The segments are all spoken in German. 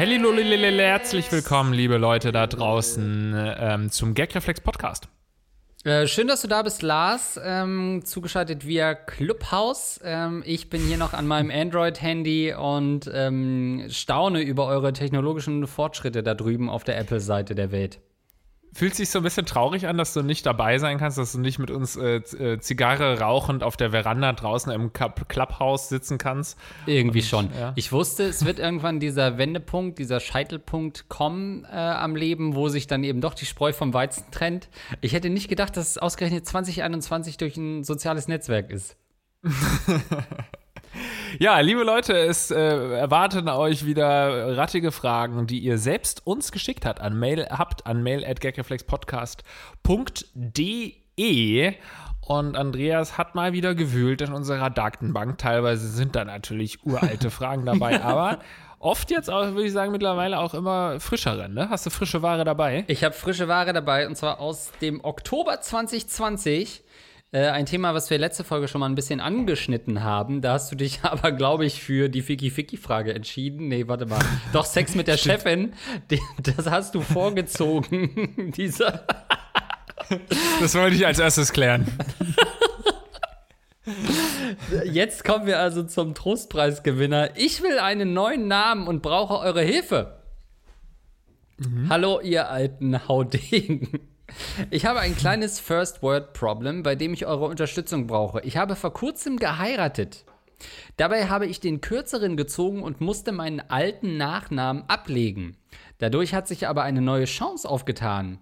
Hello, herzlich willkommen, liebe Leute da draußen, ähm, zum Gagreflex Podcast. Äh, schön, dass du da bist, Lars. Ähm, zugeschaltet via Clubhouse. Ähm, ich bin hier noch an meinem Android-Handy und ähm, staune über eure technologischen Fortschritte da drüben auf der Apple-Seite der Welt. Fühlt sich so ein bisschen traurig an, dass du nicht dabei sein kannst, dass du nicht mit uns äh, äh Zigarre rauchend auf der Veranda draußen im Clubhouse sitzen kannst. Irgendwie Und, schon. Ja. Ich wusste, es wird irgendwann dieser Wendepunkt, dieser Scheitelpunkt kommen äh, am Leben, wo sich dann eben doch die Spreu vom Weizen trennt. Ich hätte nicht gedacht, dass es ausgerechnet 2021 durch ein soziales Netzwerk ist. Ja, liebe Leute, es äh, erwarten euch wieder rattige Fragen, die ihr selbst uns geschickt habt an Mail, habt an mail@gagreflex.podcast.de und Andreas hat mal wieder gewühlt in unserer Datenbank. Teilweise sind da natürlich uralte Fragen dabei, aber oft jetzt auch, würde ich sagen, mittlerweile auch immer frischere, ne? Hast du frische Ware dabei? Ich habe frische Ware dabei und zwar aus dem Oktober 2020. Äh, ein Thema, was wir letzte Folge schon mal ein bisschen angeschnitten haben. Da hast du dich aber, glaube ich, für die Ficky-Ficky-Frage entschieden. Nee, warte mal. Doch, Sex mit der Chefin, das hast du vorgezogen. Dieser. das wollte ich als erstes klären. Jetzt kommen wir also zum Trostpreisgewinner. Ich will einen neuen Namen und brauche eure Hilfe. Mhm. Hallo, ihr alten Haudegen. Ich habe ein kleines First Word Problem, bei dem ich eure Unterstützung brauche. Ich habe vor kurzem geheiratet. Dabei habe ich den kürzeren gezogen und musste meinen alten Nachnamen ablegen. Dadurch hat sich aber eine neue Chance aufgetan.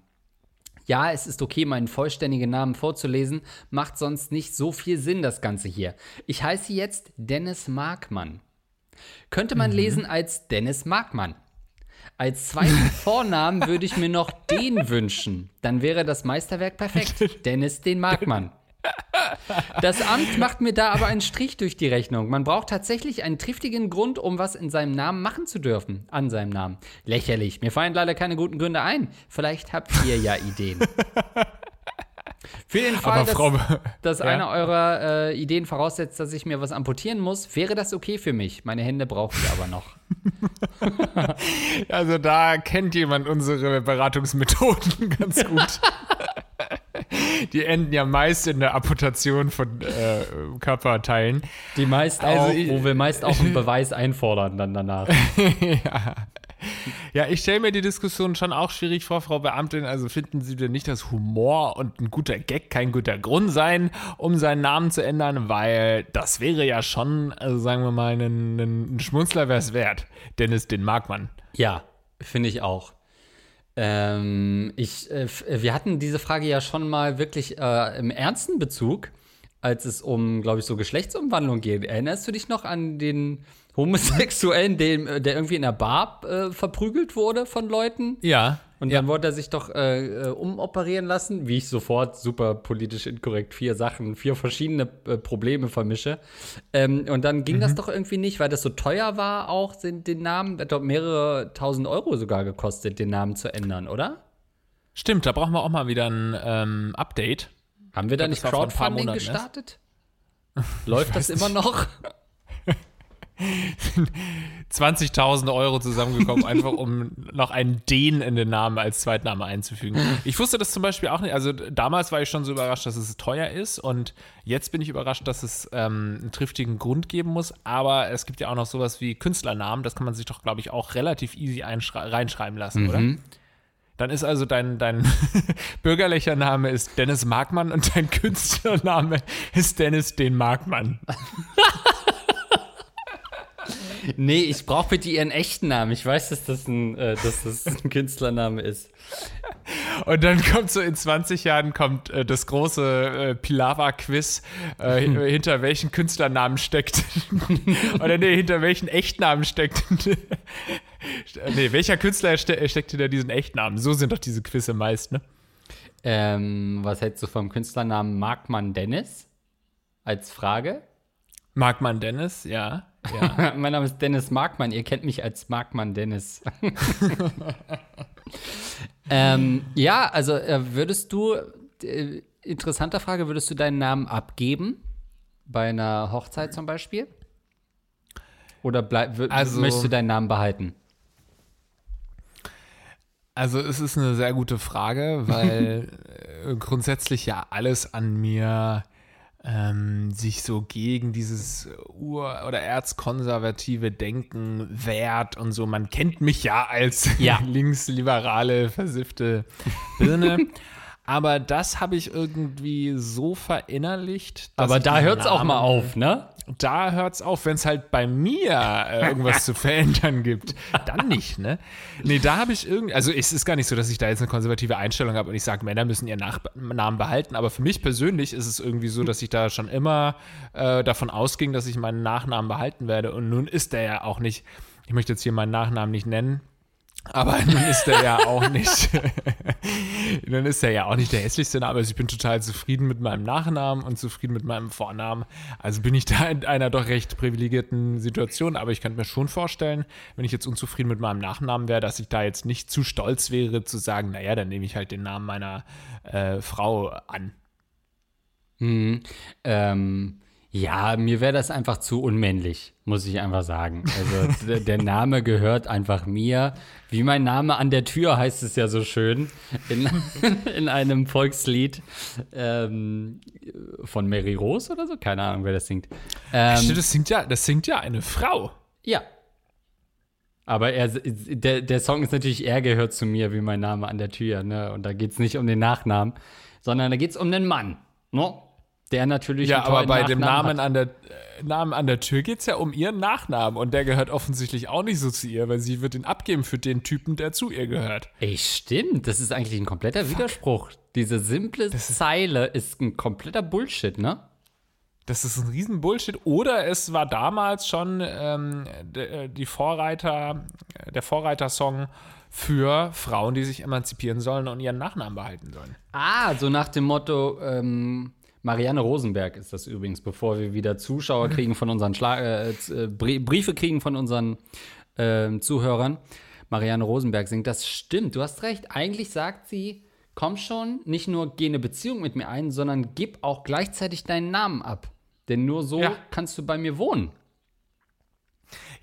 Ja, es ist okay, meinen vollständigen Namen vorzulesen, macht sonst nicht so viel Sinn, das Ganze hier. Ich heiße jetzt Dennis Markmann. Könnte man mhm. lesen als Dennis Markmann. Als zweiten Vornamen würde ich mir noch den wünschen. Dann wäre das Meisterwerk perfekt. Dennis, den mag man. Das Amt macht mir da aber einen Strich durch die Rechnung. Man braucht tatsächlich einen triftigen Grund, um was in seinem Namen machen zu dürfen. An seinem Namen. Lächerlich. Mir fallen leider keine guten Gründe ein. Vielleicht habt ihr ja Ideen. Für den Fall, dass, dass ja. eine eurer äh, Ideen voraussetzt, dass ich mir was amputieren muss, wäre das okay für mich. Meine Hände brauche ich aber noch. also da kennt jemand unsere Beratungsmethoden ganz gut. Die enden ja meist in der Amputation von äh, Körperteilen. Die meist also auch, wo wir meist auch einen Beweis einfordern dann danach. ja. Ja, ich stelle mir die Diskussion schon auch schwierig vor, Frau Beamtin. Also finden Sie denn nicht, dass Humor und ein guter Gag kein guter Grund sein, um seinen Namen zu ändern? Weil das wäre ja schon, also sagen wir mal, ein, ein Schmunzler wäre es wert. Dennis, den mag man. Ja, finde ich auch. Ähm, ich, äh, wir hatten diese Frage ja schon mal wirklich äh, im ernsten Bezug, als es um, glaube ich, so Geschlechtsumwandlung geht. Erinnerst du dich noch an den Homosexuellen, dem, äh, der irgendwie in der Bar äh, verprügelt wurde von Leuten. Ja. Und dann ja. wollte er sich doch äh, äh, umoperieren lassen, wie ich sofort super politisch inkorrekt vier Sachen, vier verschiedene äh, Probleme vermische. Ähm, und dann ging mhm. das doch irgendwie nicht, weil das so teuer war, auch den, den Namen, hat doch mehrere tausend Euro sogar gekostet, den Namen zu ändern, oder? Stimmt, da brauchen wir auch mal wieder ein ähm, Update. Haben wir da nicht Crowdfunding gestartet? Läuft das immer noch? 20.000 Euro zusammengekommen, einfach um noch einen Den in den Namen als Zweitname einzufügen. Ich wusste das zum Beispiel auch nicht. Also damals war ich schon so überrascht, dass es teuer ist und jetzt bin ich überrascht, dass es ähm, einen triftigen Grund geben muss. Aber es gibt ja auch noch sowas wie Künstlernamen. Das kann man sich doch, glaube ich, auch relativ easy reinschreiben lassen, mhm. oder? Dann ist also dein, dein bürgerlicher Name ist Dennis Markmann und dein Künstlername ist Dennis den Markmann. nee, ich brauche bitte ihren echten Namen. Ich weiß, dass das ein, äh, dass das ein Künstlername ist. Und dann kommt so in 20 Jahren kommt äh, das große äh, Pilava-Quiz, äh, hinter welchen Künstlernamen steckt. Oder nee, hinter welchen Echtnamen steckt. nee, welcher Künstler ste steckt hinter diesen Echtnamen? So sind doch diese Quizze meist, ne? Ähm, was hältst du vom Künstlernamen Markmann Dennis? Als Frage? Markmann Dennis, ja. Ja. mein Name ist Dennis Markmann. Ihr kennt mich als Markmann Dennis. ähm, ja, also äh, würdest du, äh, interessanter Frage, würdest du deinen Namen abgeben? Bei einer Hochzeit zum Beispiel? Oder bleib, also, möchtest du deinen Namen behalten? Also es ist eine sehr gute Frage, weil äh, grundsätzlich ja alles an mir ähm, sich so gegen dieses ur- oder erzkonservative Denken wehrt und so. Man kennt mich ja als Ja. linksliberale, versiffte Birne. Aber das habe ich irgendwie so verinnerlicht. dass Aber da hört es auch mal auf, ne? Da hört's auf, wenn es halt bei mir äh, irgendwas zu verändern gibt. Dann nicht, ne? Nee, da habe ich irgendwie, also es ist gar nicht so, dass ich da jetzt eine konservative Einstellung habe und ich sage, Männer müssen ihren Nach Namen behalten, aber für mich persönlich ist es irgendwie so, dass ich da schon immer äh, davon ausging, dass ich meinen Nachnamen behalten werde und nun ist der ja auch nicht, ich möchte jetzt hier meinen Nachnamen nicht nennen, aber nun ist der ja auch nicht, nun ist der ja auch nicht der hässlichste Name. Also ich bin total zufrieden mit meinem Nachnamen und zufrieden mit meinem Vornamen. Also bin ich da in einer doch recht privilegierten Situation. Aber ich könnte mir schon vorstellen, wenn ich jetzt unzufrieden mit meinem Nachnamen wäre, dass ich da jetzt nicht zu stolz wäre zu sagen, naja, dann nehme ich halt den Namen meiner äh, Frau an. Mhm. Ähm, ja, mir wäre das einfach zu unmännlich, muss ich einfach sagen. Also der Name gehört einfach mir. Wie mein Name an der Tür heißt es ja so schön in, in einem Volkslied ähm, von Mary Rose oder so. Keine Ahnung, wer das singt. Ähm, Stimmt, das singt ja, das singt ja eine Frau. ja. Aber er, der, der Song ist natürlich, er gehört zu mir, wie mein Name an der Tür. Ne? Und da geht es nicht um den Nachnamen, sondern da geht es um den Mann. Ne? Der natürlich Ja, aber bei dem Nachnamen Namen hat. an der, äh, Namen an der Tür geht es ja um ihren Nachnamen und der gehört offensichtlich auch nicht so zu ihr, weil sie wird ihn abgeben für den Typen, der zu ihr gehört. Ey, stimmt. Das ist eigentlich ein kompletter Widerspruch. Diese simple Zeile ist ein kompletter Bullshit, ne? Das ist ein riesen Bullshit. Oder es war damals schon ähm, de, die Vorreiter, äh, der Vorreitersong für Frauen, die sich emanzipieren sollen und ihren Nachnamen behalten sollen. Ah, so nach dem Motto, ähm, Marianne Rosenberg ist das übrigens, bevor wir wieder Zuschauer kriegen von unseren Schla äh, äh, Brie- Briefe kriegen von unseren ähm, Zuhörern. Marianne Rosenberg singt, das stimmt, du hast recht. Eigentlich sagt sie, komm schon, nicht nur geh eine Beziehung mit mir ein, sondern gib auch gleichzeitig deinen Namen ab. Denn nur so Ja. kannst du bei mir wohnen.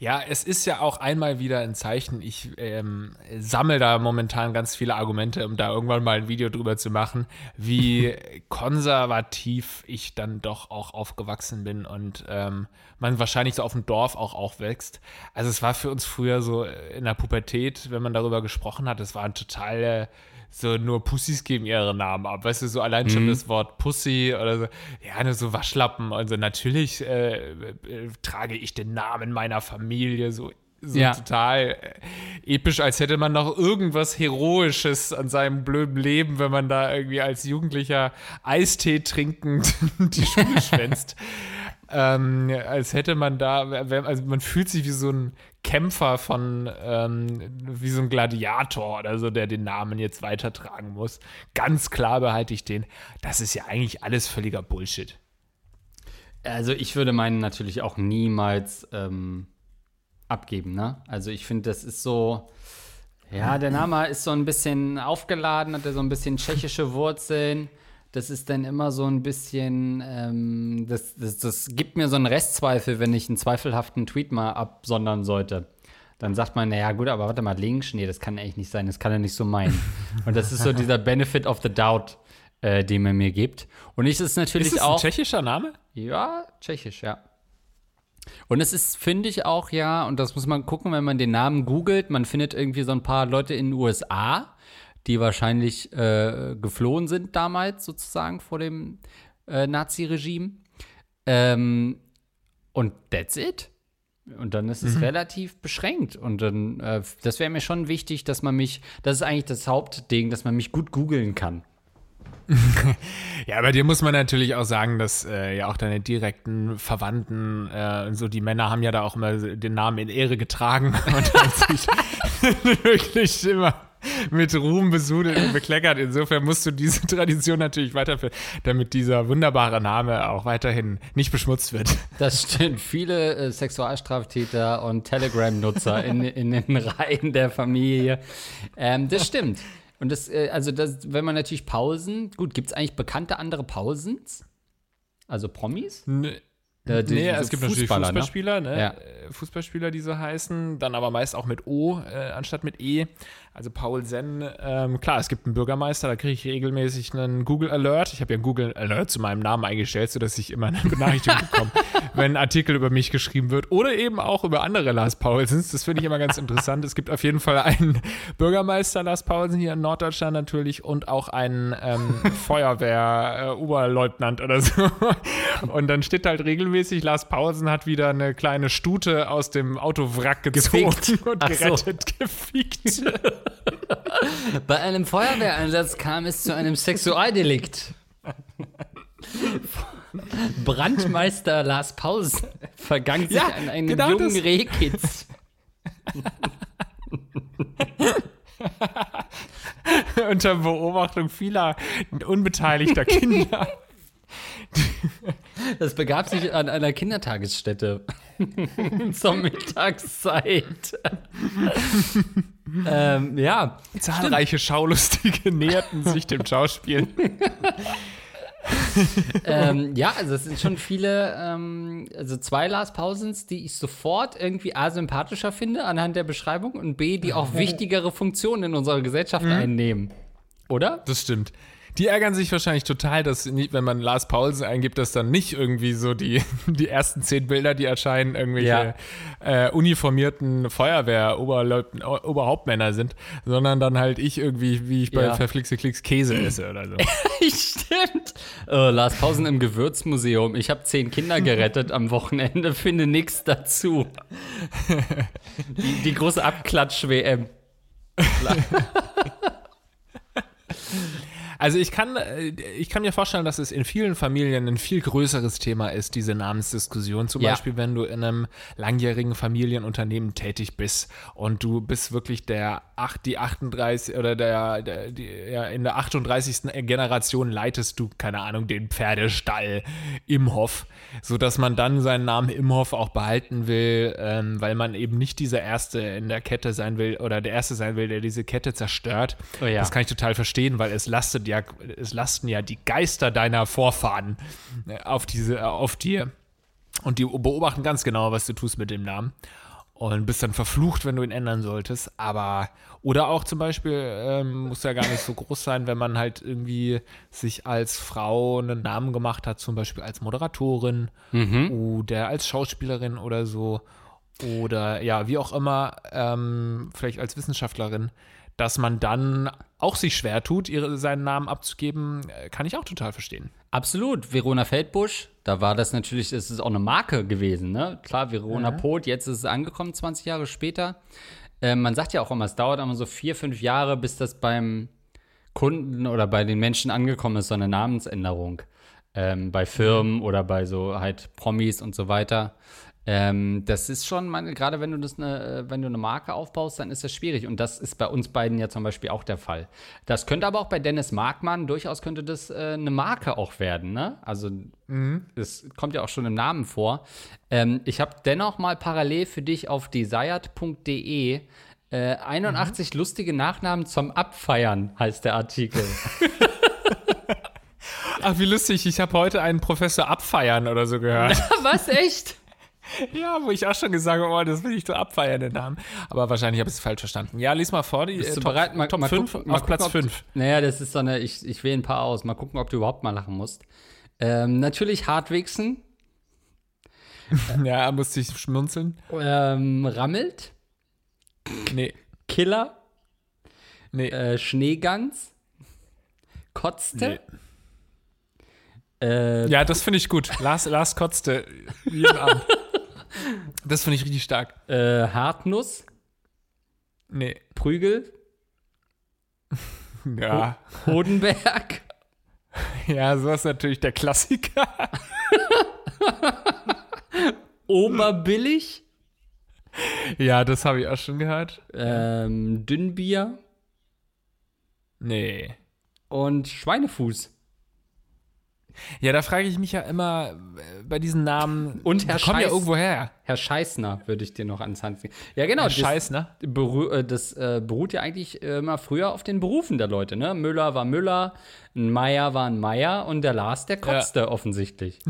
Ja, es ist ja auch einmal wieder ein Zeichen. Ich ähm, sammle da momentan ganz viele Argumente, um da irgendwann mal ein Video drüber zu machen, wie konservativ ich dann doch auch aufgewachsen bin und ähm, man wahrscheinlich so auf dem Dorf auch aufwächst. Also es war für uns früher so in der Pubertät, wenn man darüber gesprochen hat, es war ein total so nur Pussys geben ihre Namen ab. Weißt du, so allein schon das Wort Pussy oder so, ja, nur so Waschlappen. Also natürlich äh, äh, trage ich den Namen meiner Familie so, so Ja. total äh, episch, als hätte man noch irgendwas Heroisches an seinem blöden Leben, wenn man da irgendwie als Jugendlicher Eistee trinkend die Schule schwänzt. Ähm, als hätte man da, also man fühlt sich wie so ein Kämpfer von, ähm, wie so ein Gladiator oder so, der den Namen jetzt weitertragen muss. Ganz klar behalte ich den. Das ist ja eigentlich alles völliger Bullshit. Also ich würde meinen natürlich auch niemals ähm, abgeben, ne? Also ich finde, das ist so, ja, der Name ist so ein bisschen aufgeladen, hat er so ein bisschen tschechische Wurzeln. Das ist dann immer so ein bisschen, ähm, das, das, das gibt mir so einen Restzweifel, wenn ich einen zweifelhaften Tweet mal absondern sollte. Dann sagt man, naja, gut, aber warte mal, links, nee, das kann eigentlich nicht sein, das kann er nicht so meinen. Und das ist so dieser Benefit of the Doubt, äh, den man mir gibt. Und ich ist natürlich Ist das auch. ein tschechischer Name? Ja, tschechisch, ja. Und es ist, finde ich auch, ja, und das muss man gucken, wenn man den Namen googelt, man findet irgendwie so ein paar Leute in den USA, die wahrscheinlich äh, geflohen sind damals sozusagen vor dem äh, Nazi-Regime. Ähm, und that's it. Und dann ist es relativ beschränkt. Und dann, äh, das wäre mir schon wichtig, dass man mich, das ist eigentlich das Hauptding, dass man mich gut googeln kann. Ja, bei dir muss man natürlich auch sagen, dass äh, ja auch deine direkten Verwandten, äh, und so die Männer haben ja da auch immer den Namen in Ehre getragen und haben sich wirklich immer mit Ruhm besudelt und bekleckert. Insofern musst du diese Tradition natürlich weiterführen, damit dieser wunderbare Name auch weiterhin nicht beschmutzt wird. Das stimmt. Viele äh, Sexualstraftäter und Telegram-Nutzer in, in den Reihen der Familie. Ähm, das stimmt. Und das, äh, also das, wenn man natürlich Pausen, gut, gibt es eigentlich bekannte andere Pausens? Also Promis? Nö, Äh, die- Nee, es gibt natürlich Fußballer, ne? Fußballspieler, ne? Ja. Äh, Fußballspieler, die so heißen, dann aber meist auch mit O äh, anstatt mit E. Also Paul Senn, ähm, klar, es gibt einen Bürgermeister, da kriege ich regelmäßig einen Google Alert. Ich habe ja einen Google Alert zu meinem Namen eingestellt, sodass ich immer eine Benachrichtigung bekomme, wenn ein Artikel über mich geschrieben wird oder eben auch über andere Lars Paulsens. Das finde ich immer ganz interessant. Es gibt auf jeden Fall einen Bürgermeister Lars Paulsen hier in Norddeutschland natürlich und auch einen ähm, Feuerwehr-Oberleutnant oder so. Und dann steht halt regelmäßig, Lars Paulsen hat wieder eine kleine Stute aus dem Autowrack gezogen Gefickt. und Ach so. gerettet, gefickt. Bei einem Feuerwehreinsatz kam es zu einem Sexualdelikt. Brandmeister Lars Paus vergang sich Ja, an einen genau jungen das. Rehkitz. Unter Beobachtung vieler unbeteiligter Kinder. Das begab sich an einer Kindertagesstätte zur Mittagszeit. Ähm, ja, Zahlreiche Schaulustige näherten sich dem Schauspiel. ähm, ja, also es sind schon viele, ähm, also zwei Lars Pausens, die ich sofort irgendwie A sympathischer finde anhand der Beschreibung und B, die auch wichtigere Funktionen in unserer Gesellschaft einnehmen. Oder? Das stimmt. Die ärgern sich wahrscheinlich total, dass nicht, wenn man Lars Paulsen eingibt, dass dann nicht irgendwie so die, die ersten zehn Bilder, die erscheinen, irgendwelche äh, uniformierten Feuerwehr-Oberhauptmänner sind, sondern dann halt ich irgendwie, wie ich bei Ja. Verflixe Klicks Käse esse oder so. Stimmt. Äh, Lars Pausen im Gewürzmuseum. Ich habe zehn Kinder gerettet am Wochenende, finde nichts dazu. Die, die große Abklatsch-WM. Also ich kann, äh, ich kann mir vorstellen, dass es in vielen Familien ein viel größeres Thema ist, diese Namensdiskussion. Zum Ja. Beispiel, wenn du in einem langjährigen Familienunternehmen tätig bist und du bist wirklich der acht, die 38 oder der, der die, ja, in der 38. Generation leitest du, keine Ahnung, den Pferdestall Imhoff, sodass man dann seinen Namen Imhoff auch behalten will, ähm, weil man eben nicht dieser Erste in der Kette sein will oder der Erste sein will, der diese Kette zerstört. Oh ja. Das kann ich total verstehen, weil es lastet ja, es lasten ja die Geister deiner Vorfahren äh, auf diese, äh, auf dir. Und die beobachten ganz genau, was du tust mit dem Namen. Und bist dann verflucht, wenn du ihn ändern solltest. Aber, oder auch zum Beispiel, ähm, muss ja gar nicht so groß sein, wenn man halt irgendwie sich als Frau einen Namen gemacht hat, zum Beispiel als Moderatorin oder als Schauspielerin oder so. Oder ja, wie auch immer, ähm, vielleicht als Wissenschaftlerin, dass man dann auch sich schwer tut, ihre, seinen Namen abzugeben, äh, kann ich auch total verstehen. Absolut. Verona Feldbusch, da war das natürlich, es ist auch eine Marke gewesen, ne? Klar, Verona Poth, jetzt ist es angekommen, 20 Jahre später. Ähm, man sagt ja auch immer, es dauert immer so vier, fünf Jahre, bis das beim Kunden oder bei den Menschen angekommen ist, so eine Namensänderung. Ähm, bei Firmen oder bei so halt Promis und so weiter. Ähm, das ist schon, meine, gerade wenn du das eine, äh, wenn du eine Marke aufbaust, dann ist das schwierig. Und das ist bei uns beiden ja zum Beispiel auch der Fall. Das könnte aber auch bei Dennis Markmann durchaus könnte das äh, eine Marke auch werden, ne? Also es kommt ja auch schon im Namen vor. Ähm, ich habe dennoch mal parallel für dich auf desired.de äh, 81 lustige Nachnamen zum Abfeiern heißt der Artikel. Ach, wie lustig, ich habe heute einen Professor abfeiern oder so gehört. Was echt? ja, wo ich auch schon gesagt habe, oh, das will ich so abfeiern, den Namen. Aber wahrscheinlich habe ich es falsch verstanden. Ja, lies mal vor, die Bist äh, du Top, bereit? Mal, Top mal 5 gucken- auf Platz gucken, ob du- 5. Naja, das ist so eine, ich, ich wähle ein paar aus. Mal gucken, ob du überhaupt mal lachen musst. Ähm, natürlich Hartwigsen, Ja, musste ich schmunzeln. ähm, Rammelt, Nee, Killer, nee, äh, Schneegans, Kotzte, nee. äh, Ja, das finde ich gut. Lars, Lars kotzte jeden Abend. Das finde ich richtig stark. äh, Hartnuss, Nee, Prügel, ja. Hodenberg, Ja, sowas ist natürlich der Klassiker. Oberbillig, Ja, das habe ich auch schon gehört. ähm, Dünnbier Nee. und Schweinefuß. Ja, da frage ich mich ja immer äh, bei diesen Namen. Und Herr kommen ja Scheiß- irgendwo her. Herr Scheißner würde ich dir noch ans Hand ziehen. Ja, genau. Herr das- Scheiß? Beru äh, das äh, beruht ja eigentlich äh, immer früher auf den Berufen der Leute, ne? Müller war Müller, ein Meier war ein Meier und der Lars, der kotzte offensichtlich.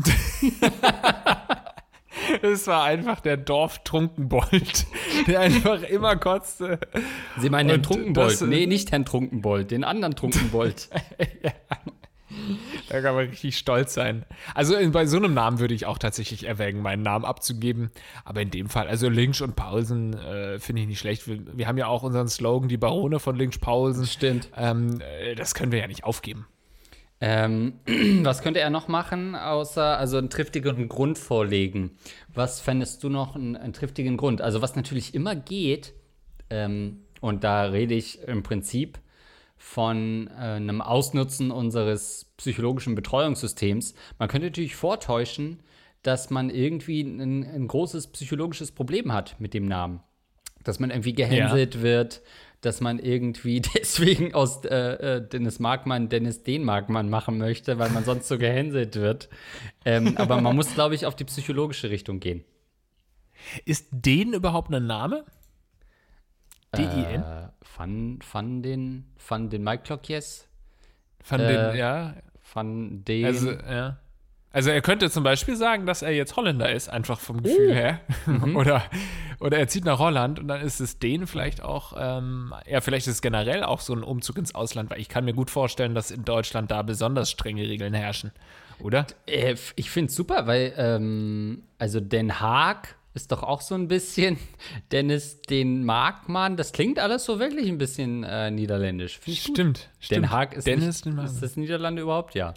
Das war einfach der Dorftrunkenbold, der einfach immer kotzte. Sie meinen den Und Trunkenbold? das, äh, nee, nicht Herrn Trunkenbold, den anderen Trunkenbold. Da kann man richtig stolz sein. Also in, bei so einem Namen würde ich auch tatsächlich erwägen, meinen Namen abzugeben. Aber in dem Fall, also Lynch und Paulsen äh, finde ich nicht schlecht. Wir, wir haben ja auch unseren Slogan, die Barone von Lynch Paulsen. Stimmt. Ähm, äh, das können wir ja nicht aufgeben. Ähm, was könnte er noch machen, außer also einen triftigen Grund vorlegen? Was fändest du noch einen, einen triftigen Grund? Also was natürlich immer geht, ähm, und da rede ich im Prinzip von äh, einem Ausnutzen unseres psychologischen Betreuungssystems. Man könnte natürlich vortäuschen, dass man irgendwie ein, ein großes psychologisches Problem hat mit dem Namen. Dass man irgendwie gehänselt wird, dass man irgendwie deswegen aus äh, äh, Dennis Markmann Dennis den Markmann machen möchte, weil man sonst so gehänselt wird. Ähm, aber man muss, glaube ich, auf die psychologische Richtung gehen. Ist den überhaupt ein Name? D-I-N? Äh, Van, Van den, Van den Mike Clock Yes, Von äh, den, ja. Van den. Also, ja. Also er könnte zum Beispiel sagen, dass er jetzt Holländer ist, einfach vom Gefühl her. oder, oder er zieht nach Holland und dann ist es den vielleicht auch, ähm, ja, vielleicht ist es generell auch so ein Umzug ins Ausland, weil ich kann mir gut vorstellen, dass in Deutschland da besonders strenge Regeln herrschen. Oder? Äh, ich finde es super, weil, ähm, also Den Haag ist doch auch so ein bisschen Dennis den Markmann. Das klingt alles so wirklich ein bisschen äh, niederländisch. Gut. Stimmt. Den stimmt. Haag ist, Dennis nicht, ist das Niederlande überhaupt? Ja.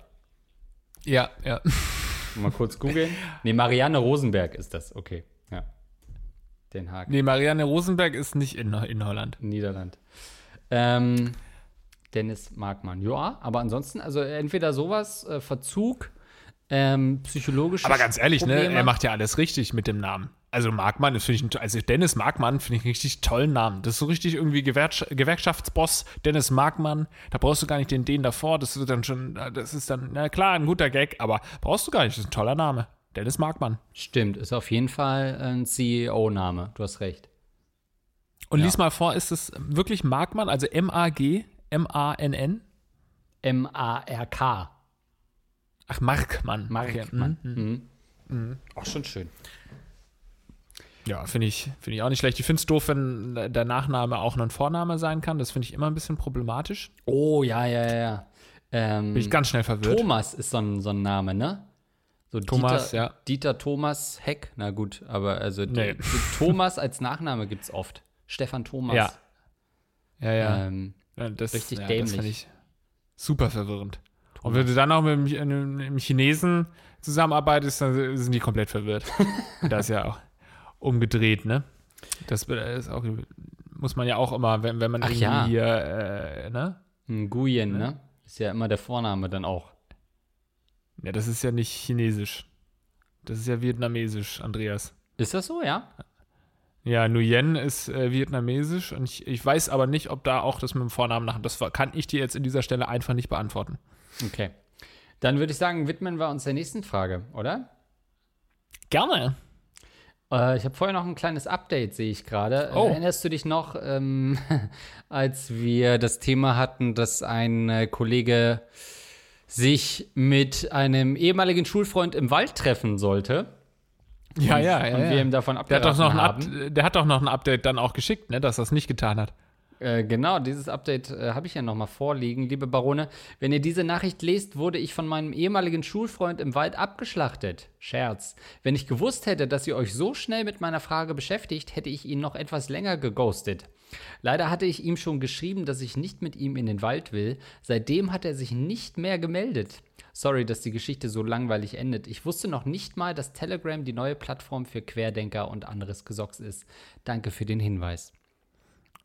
Ja, ja. Mal kurz googeln. nee, Marianne Rosenberg ist das. Okay, ja. Den Haag, Nee, Marianne Rosenberg ist nicht in, in Holland. Niederland. Ähm, Dennis Markmann. Ja, aber ansonsten, also entweder sowas, äh, Verzug, ähm, psychologische Aber ganz ehrlich, ne, Probleme. er macht ja alles richtig mit dem Namen. Also Markmann ist, finde ich, ein- also Dennis Markmann finde ich einen richtig tollen Namen. Das ist so richtig irgendwie Gewerksch Gewerkschaftsboss, Dennis Markmann. Da brauchst du gar nicht den den davor. Das wird dann schon, das ist dann, na klar, ein guter Gag, aber brauchst du gar nicht. Das ist ein toller Name. Dennis Markmann. Stimmt, ist auf jeden Fall ein CEO-Name. Du hast recht. Und Ja. lies mal vor, ist es wirklich Markmann, also M-A-G, M-A-N-N? M-A-R-K. Ach, Markmann. Markmann. Okay, mhm. Mhm. Auch schon schön. Ja, finde ich, finde ich auch nicht schlecht. Ich finde es doof, wenn der Nachname auch ein Vorname sein kann. Das finde ich immer ein bisschen problematisch. Oh, ja, ja, ja. Ähm, Bin ich ganz schnell verwirrt. Thomas ist so ein, so ein Name, ne? So Thomas, Dieter, ja. Dieter Thomas Heck. Na gut, aber also Nee. Thomas als Nachname gibt es oft. Stefan Thomas. Ja. Ja, ja. Ähm, Ja, das, Richtig ja, dämlich. Das ich super verwirrend. Und wenn du dann auch mit einem- einem Chinesen zusammenarbeitest, dann sind die komplett verwirrt. das ist ja auch umgedreht, ne? Das ist auch, muss man ja auch immer, wenn, wenn man Ach irgendwie ja. hier, äh, ne? Nguyen, ne? Ist ja immer der Vorname dann auch. Ja, das ist ja nicht chinesisch. Das ist ja vietnamesisch, Andreas. Ist das so, ja? Ja, Nguyen ist äh, vietnamesisch und ich, ich weiß aber nicht, ob da auch das mit dem Vornamen nach. Das kann ich dir jetzt in dieser Stelle einfach nicht beantworten. Okay. Dann würde ich sagen, widmen wir uns der nächsten Frage, oder? Gerne. Äh, ich habe vorher noch ein kleines Update, sehe ich gerade. Oh. Erinnerst du dich noch, ähm, als wir das Thema hatten, dass ein äh, Kollege sich mit einem ehemaligen Schulfreund im Wald treffen sollte? Ja, ja, ja. und ja. wir ihm davon Der hat, doch noch abgeraten ein haben. Up der hat doch noch ein Update dann auch geschickt, ne, dass er es nicht getan hat. Äh, genau, dieses Update äh, habe ich ja noch mal vorliegen. Liebe Barone, wenn ihr diese Nachricht lest, wurde ich von meinem ehemaligen Schulfreund im Wald abgeschlachtet. Scherz. Wenn ich gewusst hätte, dass ihr euch so schnell mit meiner Frage beschäftigt, hätte ich ihn noch etwas länger geghostet. Leider hatte ich ihm schon geschrieben, dass ich nicht mit ihm in den Wald will. Seitdem hat er sich nicht mehr gemeldet. Sorry, dass die Geschichte so langweilig endet. Ich wusste noch nicht mal, dass Telegram die neue Plattform für Querdenker und anderes Gesocks ist. Danke für den Hinweis.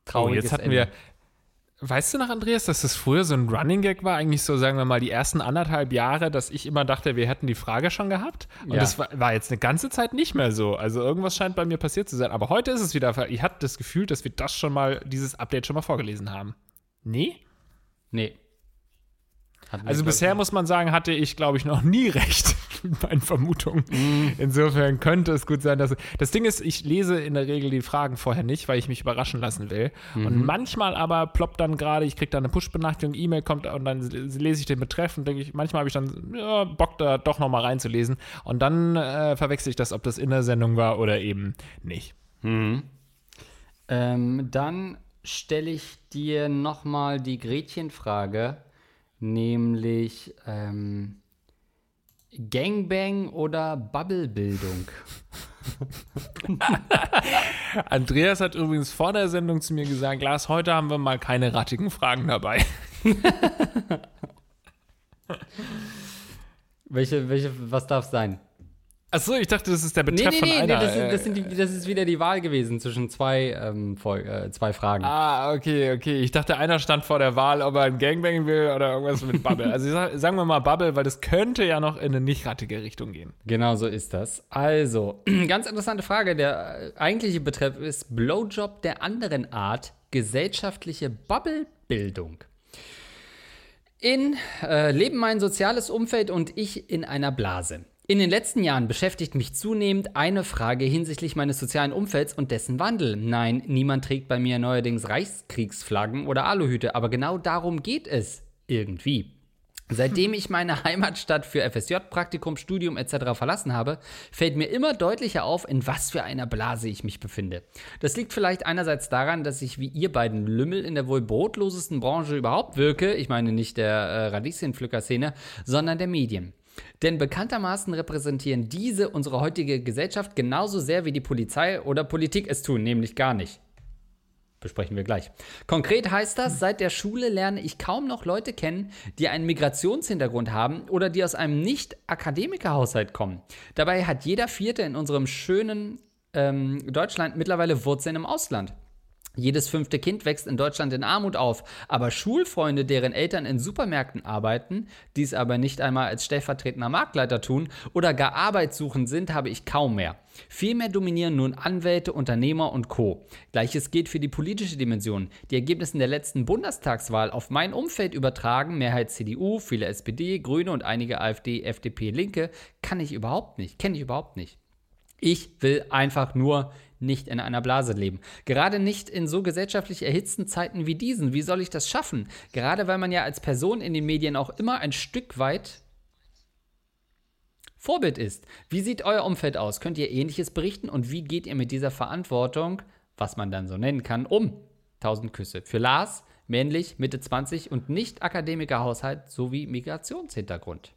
Oh, Trauriges jetzt hatten Ende. wir. Weißt du noch, Andreas, dass das früher so ein Running Gag war? Eigentlich so, sagen wir mal, die ersten anderthalb Jahre, dass ich immer dachte, wir hätten die Frage schon gehabt. Und Ja. das war, war jetzt eine ganze Zeit nicht mehr so. Also irgendwas scheint bei mir passiert zu sein. Aber heute ist es wieder. Ich hatte das Gefühl, dass wir das schon mal, dieses Update schon mal vorgelesen haben. Nee? Nee. Hatten Also bisher muss man sagen, hatte ich, glaube ich, noch nie recht. mit meinen Vermutungen. Mm. Insofern könnte es gut sein, dass. Das Ding ist, ich lese in der Regel die Fragen vorher nicht, weil ich mich überraschen lassen will. Mhm. Und manchmal aber ploppt dann gerade, ich kriege da eine Push-Benachrichtigung, E-Mail kommt und dann lese ich den Betreff und denke ich, manchmal habe ich dann ja, Bock, da doch nochmal reinzulesen. Und dann äh, verwechsel ich das, ob das in der Sendung war oder eben nicht. Mhm. Ähm, dann stelle ich dir nochmal die Gretchenfrage, nämlich ähm, Gangbang oder Bubblebildung? Andreas hat übrigens vor der Sendung zu mir gesagt, Lars, heute haben wir mal keine rattigen Fragen dabei. welche, welche, was darf sein? Achso, ich dachte, das ist der Betreff nee, nee, von einer. Nee, das, ist, das, die, das ist wieder die Wahl gewesen zwischen zwei, ähm, äh, zwei Fragen. Ah, okay, okay. Ich dachte, einer stand vor der Wahl, ob er ein Gangbang will oder irgendwas mit Bubble. also sagen wir mal Bubble, weil das könnte ja noch in eine nicht rattige Richtung gehen. Genau so ist das. Also, ganz interessante Frage. Der eigentliche Betreff ist Blowjob der anderen Art, gesellschaftliche Bubblebildung. In äh, Leben mein soziales Umfeld und ich in einer Blase. In den letzten Jahren beschäftigt mich zunehmend eine Frage hinsichtlich meines sozialen Umfelds und dessen Wandel. Nein, niemand trägt bei mir neuerdings Reichskriegsflaggen oder Aluhüte, aber genau darum geht es irgendwie. Seitdem ich meine Heimatstadt für FSJ, Praktikum, Studium etc. verlassen habe, fällt mir immer deutlicher auf, in was für einer Blase ich mich befinde. Das liegt vielleicht einerseits daran, dass ich wie ihr beiden Lümmel in der wohl brotlosesten Branche überhaupt wirke, ich meine nicht der äh, Radieschenpflücker-Szene, sondern der Medien. Denn bekanntermaßen repräsentieren diese unsere heutige Gesellschaft genauso sehr wie die Polizei oder Politik es tun, nämlich gar nicht. Besprechen wir gleich. Konkret heißt das, seit der Schule lerne ich kaum noch Leute kennen, die einen Migrationshintergrund haben oder die aus einem Nicht-Akademikerhaushalt kommen. Dabei hat jeder Vierte in unserem schönen ähm, Deutschland mittlerweile Wurzeln im Ausland. Jedes fünfte Kind wächst in Deutschland in Armut auf, aber Schulfreunde, deren Eltern in Supermärkten arbeiten, dies aber nicht einmal als stellvertretender Marktleiter tun oder gar arbeitssuchend sind, habe ich kaum mehr. Vielmehr dominieren nun Anwälte, Unternehmer und Co. Gleiches gilt für die politische Dimension. Die Ergebnisse der letzten Bundestagswahl auf mein Umfeld übertragen, Mehrheit CDU, viele SPD, Grüne und einige AfD, FDP, Linke, kann ich überhaupt nicht, kenne ich überhaupt nicht. Ich will einfach nur nicht in einer Blase leben. Gerade nicht in so gesellschaftlich erhitzten Zeiten wie diesen. Wie soll ich das schaffen? Gerade weil man ja als Person in den Medien auch immer ein Stück weit Vorbild ist. Wie sieht euer Umfeld aus? Könnt ihr ähnliches berichten und wie geht ihr mit dieser Verantwortung, was man dann so nennen kann, um? Tausend Küsse. Für Lars, männlich, Mitte 20 und nicht Akademikerhaushalt sowie Migrationshintergrund.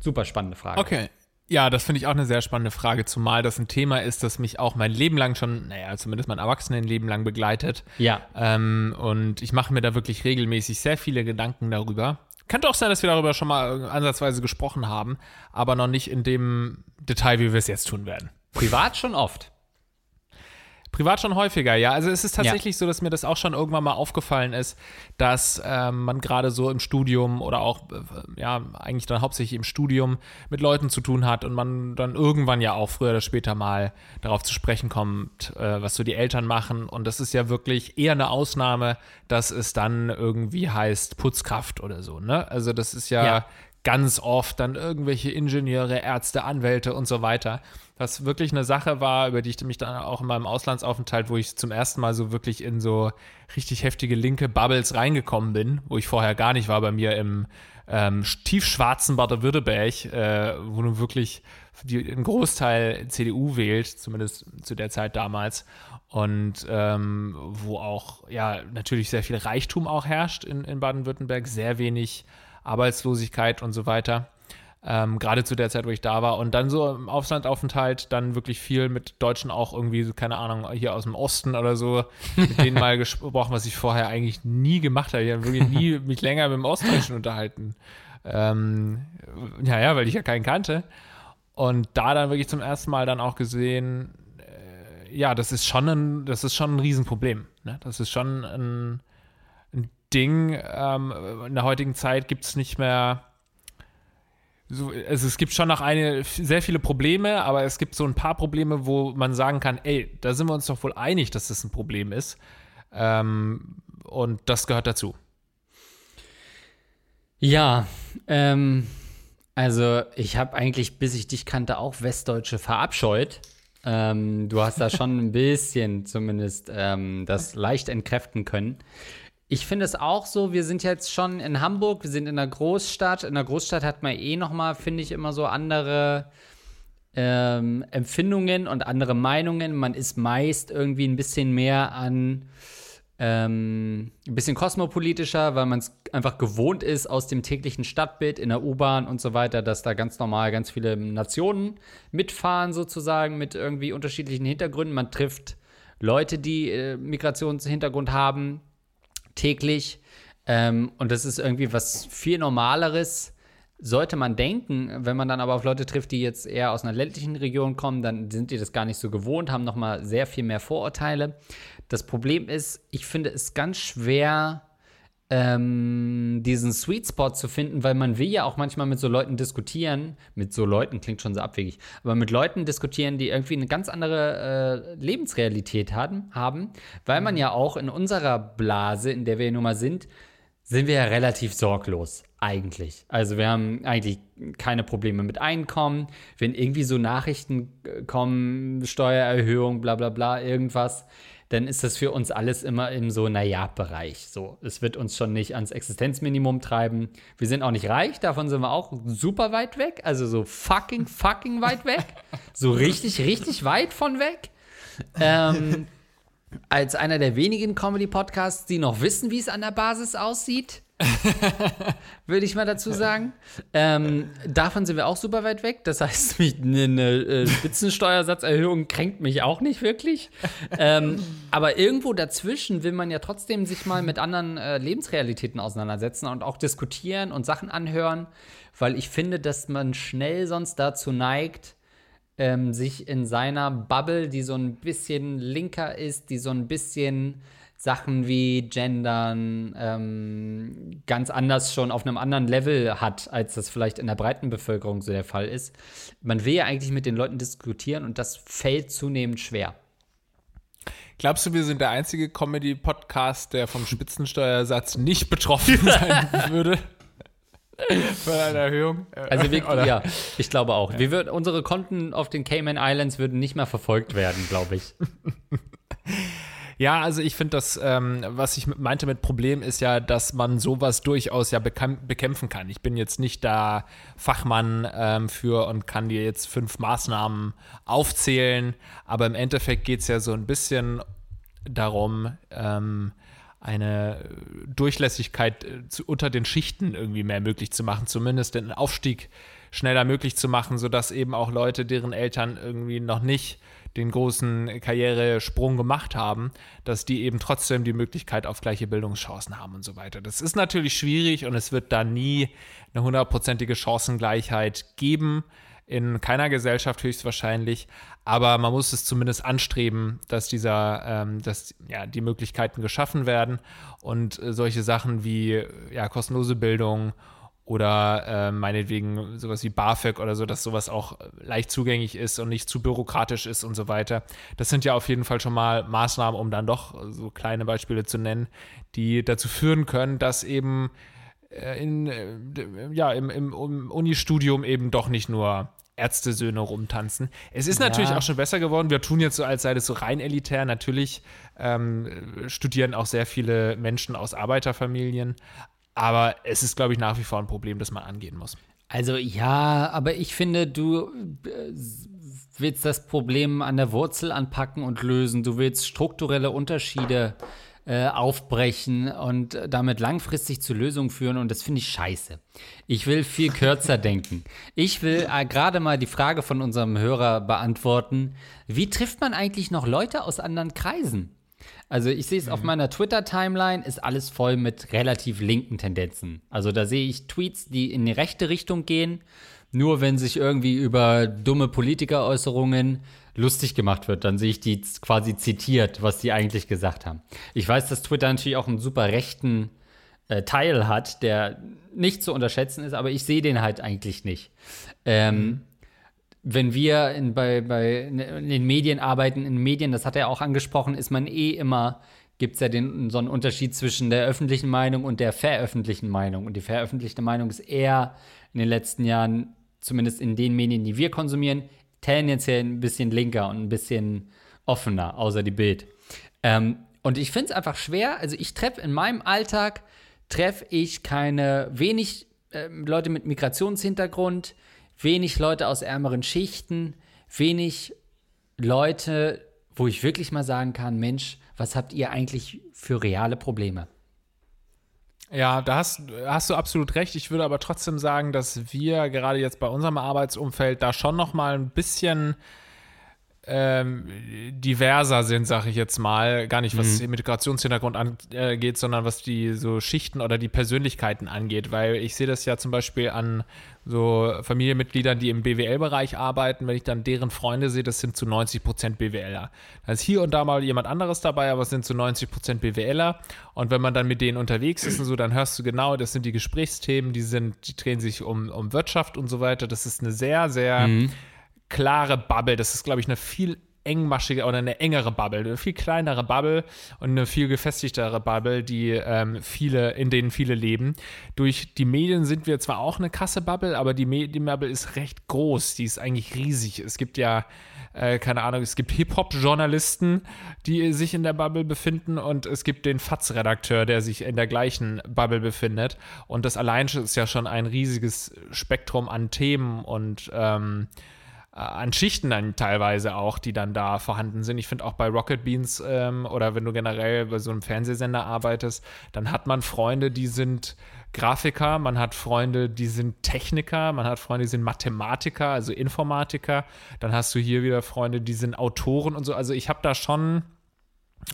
Super spannende Frage. Okay, ja, das finde ich auch eine sehr spannende Frage, zumal das ein Thema ist, das mich auch mein Leben lang schon, naja, zumindest mein Erwachsenenleben lang begleitet. Ja. Ähm, und ich mache mir da wirklich regelmäßig sehr viele Gedanken darüber. Könnte auch sein, dass wir darüber schon mal ansatzweise gesprochen haben, aber noch nicht in dem Detail, wie wir es jetzt tun werden. Privat schon oft. Privat schon häufiger, ja. Also es ist tatsächlich ja. so, dass mir das auch schon irgendwann mal aufgefallen ist, dass ähm, man gerade so im Studium oder auch, äh, ja, eigentlich dann hauptsächlich im Studium mit Leuten zu tun hat und man dann irgendwann ja auch früher oder später mal darauf zu sprechen kommt, äh, was so die Eltern machen. Und das ist ja wirklich eher eine Ausnahme, dass es dann irgendwie heißt Putzkraft oder so, ne? Also das ist ja, ja. Ganz oft dann irgendwelche Ingenieure, Ärzte, Anwälte und so weiter was wirklich eine Sache war, über die ich mich dann auch in meinem Auslandsaufenthalt, wo ich zum ersten Mal so wirklich in so richtig heftige linke Bubbles reingekommen bin, wo ich vorher gar nicht war bei mir im ähm, tiefschwarzen Baden-Württemberg, äh, wo nun wirklich die, ein Großteil CDU wählt, zumindest zu der Zeit damals. Und ähm, wo auch, ja, natürlich sehr viel Reichtum auch herrscht in, in Baden-Württemberg, sehr wenig Arbeitslosigkeit und so weiter. Ähm, Gerade zu der Zeit, wo ich da war. Und dann so im Auslandaufenthalt dann wirklich viel mit Deutschen auch irgendwie, keine Ahnung, hier aus dem Osten oder so, mit denen mal gesprochen, was ich vorher eigentlich nie gemacht habe. Ich habe wirklich nie mich länger mit dem Ostdeutschen unterhalten. Ähm, ja, ja, weil ich ja keinen kannte. Und da dann wirklich zum ersten Mal dann auch gesehen, äh, ja, das ist schon ein, das ist schon ein Riesenproblem. Ne? Das ist schon ein Ding. Ähm, in der heutigen Zeit gibt es nicht mehr so, also es gibt schon noch eine, sehr viele Probleme, aber es gibt so ein paar Probleme, wo man sagen kann, ey, da sind wir uns doch wohl einig, dass das ein Problem ist. Ähm, und das gehört dazu. Ja, ähm, Also, ich habe eigentlich, bis ich dich kannte, auch Westdeutsche verabscheut. Ähm, du hast da schon ein bisschen zumindest ähm, das leicht entkräften können. Ich finde es auch so, wir sind jetzt schon in Hamburg, wir sind in einer Großstadt. In der Großstadt hat man eh noch mal, finde ich, immer so andere ähm, Empfindungen und andere Meinungen. Man ist meist irgendwie ein bisschen mehr an ähm, ein bisschen kosmopolitischer, weil man es einfach gewohnt ist aus dem täglichen Stadtbild in der U-Bahn und so weiter, dass da ganz normal ganz viele Nationen mitfahren, sozusagen, mit irgendwie unterschiedlichen Hintergründen. Man trifft Leute, die äh, Migrationshintergrund haben, täglich. Ähm, und das ist irgendwie was viel Normaleres sollte man denken, wenn man dann aber auf Leute trifft, die jetzt eher aus einer ländlichen Region kommen, dann sind die das gar nicht so gewohnt, haben noch mal sehr viel mehr Vorurteile. Das Problem ist, ich finde es ganz schwer, ähm, diesen Sweet Spot zu finden, weil man will ja auch manchmal mit so Leuten diskutieren. Mit so Leuten klingt schon so abwegig, aber mit Leuten diskutieren, die irgendwie eine ganz andere äh, Lebensrealität haben, haben, weil man ja auch in unserer Blase, in der wir nun mal sind, sind wir ja relativ sorglos eigentlich. Also wir haben eigentlich keine Probleme mit Einkommen. Wenn irgendwie so Nachrichten äh, kommen, Steuererhöhung, bla bla bla, irgendwas, dann ist das für uns alles immer im so, naja, Bereich. So, es wird uns schon nicht ans Existenzminimum treiben. Wir sind auch nicht reich, davon sind wir auch super weit weg. Also so fucking, fucking weit weg. so richtig, richtig weit von weg. Ähm, als einer der wenigen Comedy-Podcasts, die noch wissen, wie es an der Basis aussieht, würde ich mal dazu sagen. Ähm, davon sind wir auch super weit weg. Das heißt, eine, eine äh, Spitzensteuersatzerhöhung kränkt mich auch nicht wirklich. Ähm, aber irgendwo dazwischen will man ja trotzdem sich mal mit anderen äh, Lebensrealitäten auseinandersetzen und auch diskutieren und Sachen anhören, weil ich finde, dass man schnell sonst dazu neigt, ähm, sich in seiner Bubble, die so ein bisschen linker ist, die so ein bisschen Sachen wie Gendern ähm, ganz anders schon auf einem anderen Level hat, als das vielleicht in der breiten Bevölkerung so der Fall ist. Man will ja eigentlich mit den Leuten diskutieren und das fällt zunehmend schwer. Glaubst du, wir sind der einzige Comedy-Podcast, der vom Spitzensteuersatz nicht betroffen sein würde? Von einer Erhöhung? Also wir, ja, ich glaube auch. Ja. Wir würd, unsere Konten auf den Cayman Islands würden nicht mehr verfolgt werden, glaube ich. Ja, also ich finde das, ähm, was ich meinte mit Problem ist ja, dass man sowas durchaus ja bekämpfen kann. Ich bin jetzt nicht da Fachmann ähm, für und kann dir jetzt fünf Maßnahmen aufzählen, aber im Endeffekt geht es ja so ein bisschen darum, ähm, eine Durchlässigkeit äh, zu, unter den Schichten irgendwie mehr möglich zu machen, zumindest den Aufstieg schneller möglich zu machen, sodass eben auch Leute, deren Eltern irgendwie noch nicht den großen Karrieresprung gemacht haben, dass die eben trotzdem die Möglichkeit auf gleiche Bildungschancen haben und so weiter. Das ist natürlich schwierig und es wird da nie eine hundertprozentige Chancengleichheit geben, in keiner Gesellschaft höchstwahrscheinlich, aber man muss es zumindest anstreben, dass dieser, ähm, dass ja die Möglichkeiten geschaffen werden und äh, solche Sachen wie ja kostenlose Bildung oder äh, meinetwegen sowas wie BAföG oder so, dass sowas auch leicht zugänglich ist und nicht zu bürokratisch ist und so weiter. Das sind ja auf jeden Fall schon mal Maßnahmen, um dann doch so kleine Beispiele zu nennen, die dazu führen können, dass eben äh, in, äh, ja, im, im, im Unistudium eben doch nicht nur Ärztesöhne rumtanzen. Es ist natürlich ja. auch schon besser geworden. Wir tun jetzt so, als sei das so rein elitär. Natürlich ähm, studieren auch sehr viele Menschen aus Arbeiterfamilien. Aber es ist, glaube ich, nach wie vor ein Problem, das man angehen muss. Also ja, aber ich finde, du äh, willst das Problem an der Wurzel anpacken und lösen. Du willst strukturelle Unterschiede äh, aufbrechen und damit langfristig zu Lösungen führen und das finde ich scheiße. Ich will viel kürzer denken. Ich will äh, gerade mal die Frage von unserem Hörer beantworten. Wie trifft man eigentlich noch Leute aus anderen Kreisen? Also ich sehe es mhm. auf meiner Twitter-Timeline, ist alles voll mit relativ linken Tendenzen. Also da sehe ich Tweets, die in die rechte Richtung gehen, nur wenn sich irgendwie über dumme Politikeräußerungen lustig gemacht wird, dann sehe ich die quasi zitiert, was die eigentlich gesagt haben. Ich weiß, dass Twitter natürlich auch einen super rechten äh, Teil hat, der nicht zu unterschätzen ist, aber ich sehe den halt eigentlich nicht. Ähm, mhm wenn wir in, bei, bei, in den Medien arbeiten, in Medien, das hat er auch angesprochen, ist man eh immer gibt es ja den, so einen Unterschied zwischen der öffentlichen Meinung und der veröffentlichten Meinung. Und die veröffentlichte Meinung ist eher in den letzten Jahren, zumindest in den Medien, die wir konsumieren, tendenziell ein bisschen linker und ein bisschen offener, außer die Bild. Ähm, und ich finde es einfach schwer. Also ich treffe in meinem Alltag, treffe ich keine wenig äh, Leute mit Migrationshintergrund, wenig Leute aus ärmeren Schichten, wenig Leute, wo ich wirklich mal sagen kann, Mensch, was habt ihr eigentlich für reale Probleme? Ja, da hast, hast du absolut recht. Ich würde aber trotzdem sagen, dass wir gerade jetzt bei unserem Arbeitsumfeld da schon noch mal ein bisschen ähm, diverser sind, sage ich jetzt mal. Gar nicht, was mhm. Migrationshintergrund angeht, sondern was die so Schichten oder die Persönlichkeiten angeht. Weil ich sehe das ja zum Beispiel an so Familienmitgliedern, die im BWL-Bereich arbeiten. Wenn ich dann deren Freunde sehe, das sind zu 90 Prozent BWLer. Da ist hier und da mal jemand anderes dabei, aber es sind zu 90 Prozent BWLer. Und wenn man dann mit denen unterwegs ist und so, dann hörst du genau, das sind die Gesprächsthemen, die sind, die drehen sich um, um Wirtschaft und so weiter. Das ist eine sehr, sehr mhm klare Bubble. Das ist, glaube ich, eine viel engmaschige oder eine engere Bubble, eine viel kleinere Bubble und eine viel gefestigtere Bubble, die ähm, viele, in denen viele leben. Durch die Medien sind wir zwar auch eine krasse Bubble, aber die Medienbubble ist recht groß, die ist eigentlich riesig. Es gibt ja, äh, keine Ahnung, es gibt Hip-Hop-Journalisten, die sich in der Bubble befinden und es gibt den FATS-Redakteur, der sich in der gleichen Bubble befindet. Und das allein ist ja schon ein riesiges Spektrum an Themen und ähm, äh, an Schichten dann teilweise auch, die dann da vorhanden sind. Ich finde auch bei Rocket Beans ähm, oder wenn du generell bei so einem Fernsehsender arbeitest, dann hat man Freunde, die sind Grafiker, man hat Freunde, die sind Techniker, man hat Freunde, die sind Mathematiker, also Informatiker. Dann hast du hier wieder Freunde, die sind Autoren und so. Also ich habe da schon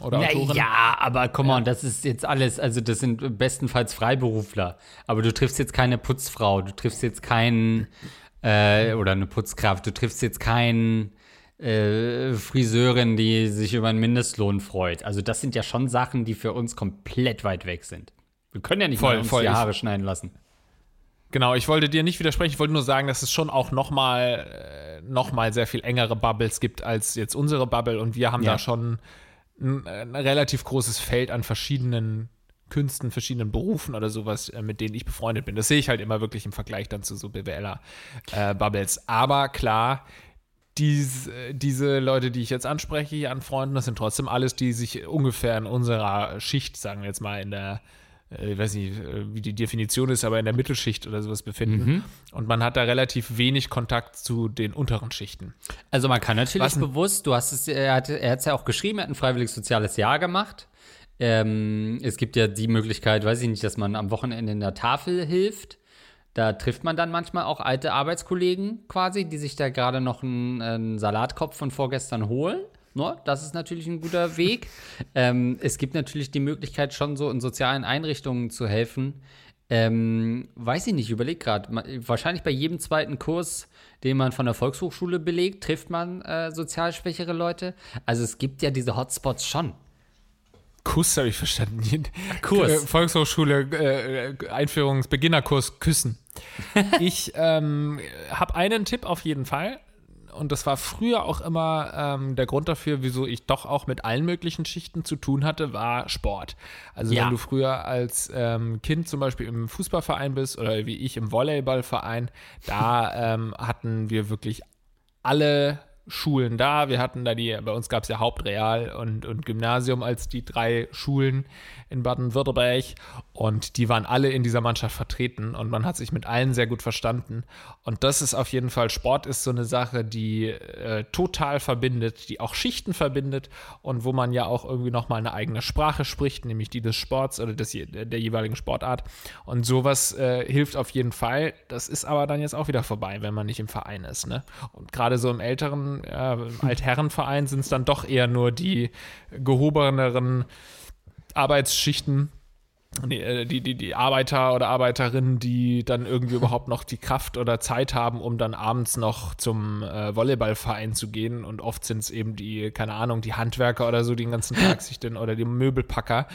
oder Na, Autoren. Ja, aber komm on, das ist jetzt alles, also das sind bestenfalls Freiberufler. Aber du triffst jetzt keine Putzfrau, du triffst jetzt keinen äh, oder eine Putzkraft. Du triffst jetzt keinen äh, Friseurin, die sich über einen Mindestlohn freut. Also das sind ja schon Sachen, die für uns komplett weit weg sind. Wir können ja nicht voll, uns voll. die Haare schneiden lassen. Genau, ich wollte dir nicht widersprechen. Ich wollte nur sagen, dass es schon auch noch mal, äh, noch mal sehr viel engere Bubbles gibt als jetzt unsere Bubble. Und wir haben ja. da schon ein, ein relativ großes Feld an verschiedenen Künsten, verschiedenen Berufen oder sowas, äh, mit denen ich befreundet bin. Das sehe ich halt immer wirklich im Vergleich dann zu so BWLer-Bubbles. Äh, Aber klar, diese, diese Leute, die ich jetzt anspreche hier an Freunden, das sind trotzdem alles, die sich ungefähr in unserer Schicht, sagen wir jetzt mal in der, äh, ich weiß nicht, äh, wie die Definition ist, aber in der Mittelschicht oder sowas befinden. Mhm. Und man hat da relativ wenig Kontakt zu den unteren Schichten. Also man kann natürlich Was, bewusst, du hast es, er hat es ja auch geschrieben, er hat ein freiwilliges soziales Jahr gemacht. Ähm, es gibt ja die Möglichkeit, weiß ich nicht, dass man am Wochenende in der Tafel hilft. Da trifft man dann manchmal auch alte Arbeitskollegen quasi, die sich da gerade noch einen, einen, Salatkopf von vorgestern holen. No, das ist natürlich ein guter Weg. ähm, es gibt natürlich die Möglichkeit, schon so in sozialen Einrichtungen zu helfen. Ähm, weiß ich nicht, überleg gerade. Wahrscheinlich bei jedem zweiten Kurs, den man von der Volkshochschule belegt, trifft man äh, sozial schwächere Leute. Also es gibt ja diese Hotspots schon. Kuss habe ich verstanden. Kurs. Äh, Volkshochschule, äh, Einführungsbeginnerkurs Küssen. ich ähm, habe einen Tipp auf jeden Fall. Und das war früher auch immer ähm, der Grund dafür, wieso ich doch auch mit allen möglichen Schichten zu tun hatte, war Sport. Also ja. wenn du früher als ähm, Kind zum Beispiel im Fußballverein bist oder wie ich im Volleyballverein, da ähm, hatten wir wirklich alle Schulen da. Wir hatten da die, bei uns gab es ja Hauptreal und, und Gymnasium als die drei Schulen in Baden-Württemberg und die waren alle in dieser Mannschaft vertreten und man hat sich mit allen sehr gut verstanden. Und das ist auf jeden Fall, Sport ist so eine Sache, die äh, total verbindet, die auch Schichten verbindet und wo man ja auch irgendwie nochmal eine eigene Sprache spricht, nämlich die des Sports oder des, der jeweiligen Sportart. Und sowas äh, hilft auf jeden Fall. Das ist aber dann jetzt auch wieder vorbei, wenn man nicht im Verein ist. Ne? Und gerade so im älteren, äh, im Altherrenverein sind es dann doch eher nur die gehobeneren Arbeitsschichten, äh, die, die, die Arbeiter oder Arbeiterinnen, die dann irgendwie überhaupt noch die Kraft oder Zeit haben, um dann abends noch zum äh, Volleyballverein zu gehen. Und oft sind es eben die, keine Ahnung, die Handwerker oder so, die den ganzen Tag sich denn, oder die Möbelpacker,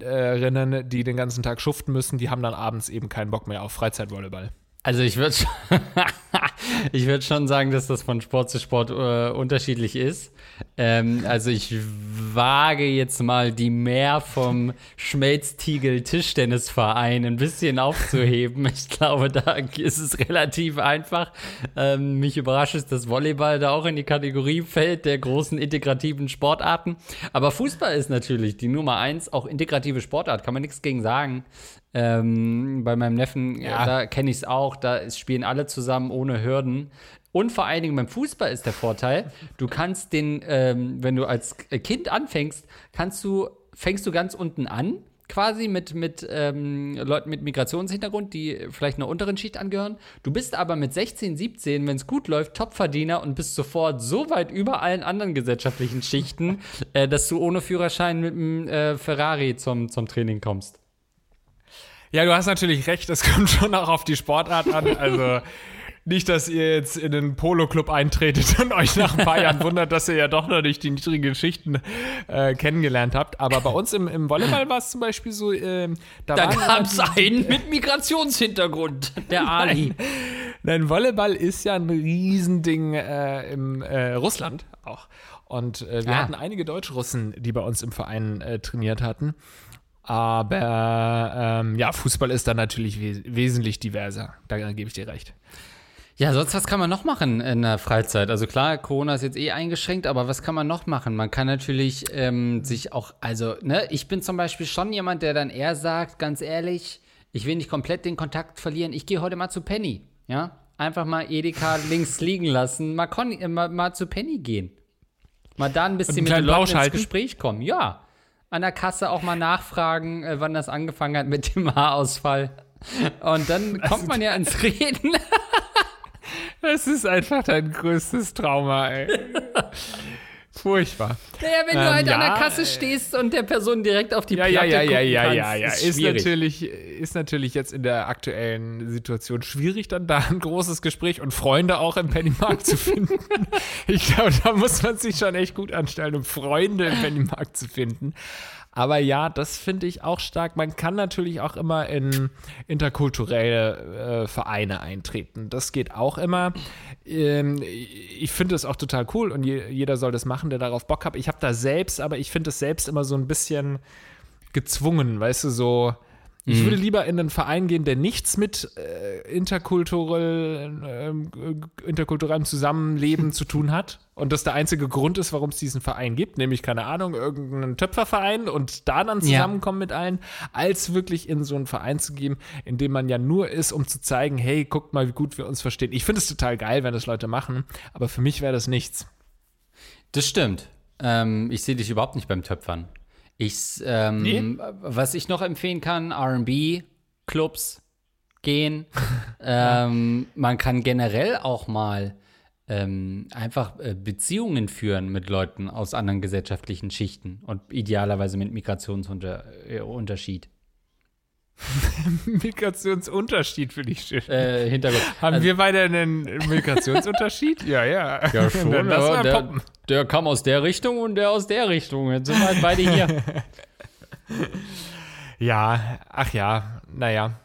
Rinnen, die den ganzen Tag schuften müssen, die haben dann abends eben keinen Bock mehr auf Freizeitvolleyball. Also ich würde ich würde schon sagen, dass das von Sport zu Sport äh, unterschiedlich ist. Ähm, also ich wage jetzt mal die Mehr vom Schmelztiegel Tischtennisverein ein bisschen aufzuheben. Ich glaube, da ist es relativ einfach. Ähm, mich überrascht es, dass Volleyball da auch in die Kategorie fällt der großen integrativen Sportarten. Aber Fußball ist natürlich die Nummer eins, auch integrative Sportart, kann man nichts gegen sagen. Ähm, bei meinem Neffen, ja. da kenne ich es auch, da spielen alle zusammen ohne Hürden. Und vor allen Dingen beim Fußball ist der Vorteil, du kannst den, ähm, wenn du als Kind anfängst, kannst du, fängst du ganz unten an, quasi mit, mit ähm, Leuten mit Migrationshintergrund, die vielleicht einer unteren Schicht angehören. Du bist aber mit 16, 17, wenn es gut läuft, Topverdiener und bist sofort so weit über allen anderen gesellschaftlichen Schichten, äh, dass du ohne Führerschein mit dem äh, Ferrari zum, zum Training kommst. Ja, du hast natürlich recht, es kommt schon auch auf die Sportart an. Also nicht, dass ihr jetzt in den Polo-Club eintretet und euch nach ein paar Jahren wundert, dass ihr ja doch noch nicht die niedrigen Schichten äh, kennengelernt habt. Aber bei uns im, im Volleyball war es zum Beispiel so, äh, da, da gab es einen mit Migrationshintergrund, der Ali. Nein, nein, Volleyball ist ja ein Riesending äh, im äh, Russland auch. Und äh, wir ah. hatten einige Deutsch-Russen, die bei uns im Verein äh, trainiert hatten. Aber ähm, ja, Fußball ist dann natürlich we wesentlich diverser. Da gebe ich dir recht. Ja, sonst was kann man noch machen in der Freizeit? Also klar, Corona ist jetzt eh eingeschränkt, aber was kann man noch machen? Man kann natürlich ähm, sich auch, also, ne, ich bin zum Beispiel schon jemand, der dann eher sagt, ganz ehrlich, ich will nicht komplett den Kontakt verlieren, ich gehe heute mal zu Penny, ja? Einfach mal Edeka links liegen lassen, mal, äh, mal, mal, zu Penny gehen. Mal da ein bisschen mit den Leuten ins Gespräch kommen, ja an der Kasse auch mal nachfragen, äh, wann das angefangen hat mit dem Haarausfall. Und dann kommt man ja ins Reden. Das ist einfach dein größtes Trauma, ey. Furchtbar. Naja, wenn du halt ja, ähm, an der Kasse stehst und der Person direkt auf die ja, Platte ja, ja, ja, kannst, ja, ja, ist, ist natürlich ist natürlich jetzt in der aktuellen Situation schwierig, dann da ein großes Gespräch und Freunde auch im Pennymarkt zu finden. Ich glaube, da muss man sich schon echt gut anstellen, um Freunde im Pennymarkt zu finden. Aber ja, das finde ich auch stark. Man kann natürlich auch immer in interkulturelle äh, Vereine eintreten. Das geht auch immer. Ähm, ich finde es auch total cool und je, jeder soll das machen, der darauf Bock hat. Ich habe da selbst, aber ich finde es selbst immer so ein bisschen gezwungen, weißt du, so ich mhm. würde lieber in einen Verein gehen, der nichts mit äh, interkulturell, äh, interkulturellem Zusammenleben zu tun hat. Und das der einzige Grund ist, warum es diesen Verein gibt, nämlich, keine Ahnung, irgendeinen Töpferverein und da dann zusammenkommen ja. mit allen, als wirklich in so einen Verein zu gehen, in dem man ja nur ist, um zu zeigen, hey, guckt mal, wie gut wir uns verstehen. Ich finde es total geil, wenn das Leute machen, aber für mich wäre das nichts. Das stimmt. Ähm, ich sehe dich überhaupt nicht beim Töpfern. Ich, ähm, nee. was ich noch empfehlen kann, RB, Clubs gehen. ähm, man kann generell auch mal ähm, einfach äh, Beziehungen führen mit Leuten aus anderen gesellschaftlichen Schichten und idealerweise mit Migrationsunterschied. Migrationsunterschied finde ich schön. Äh, Hintergrund. Haben also, wir beide einen Migrationsunterschied? ja, ja. Ja, schon. ja, der, der, kam aus der Richtung und der aus der Richtung. Jetzt sind wir halt beide hier. ja, ach ja, naja.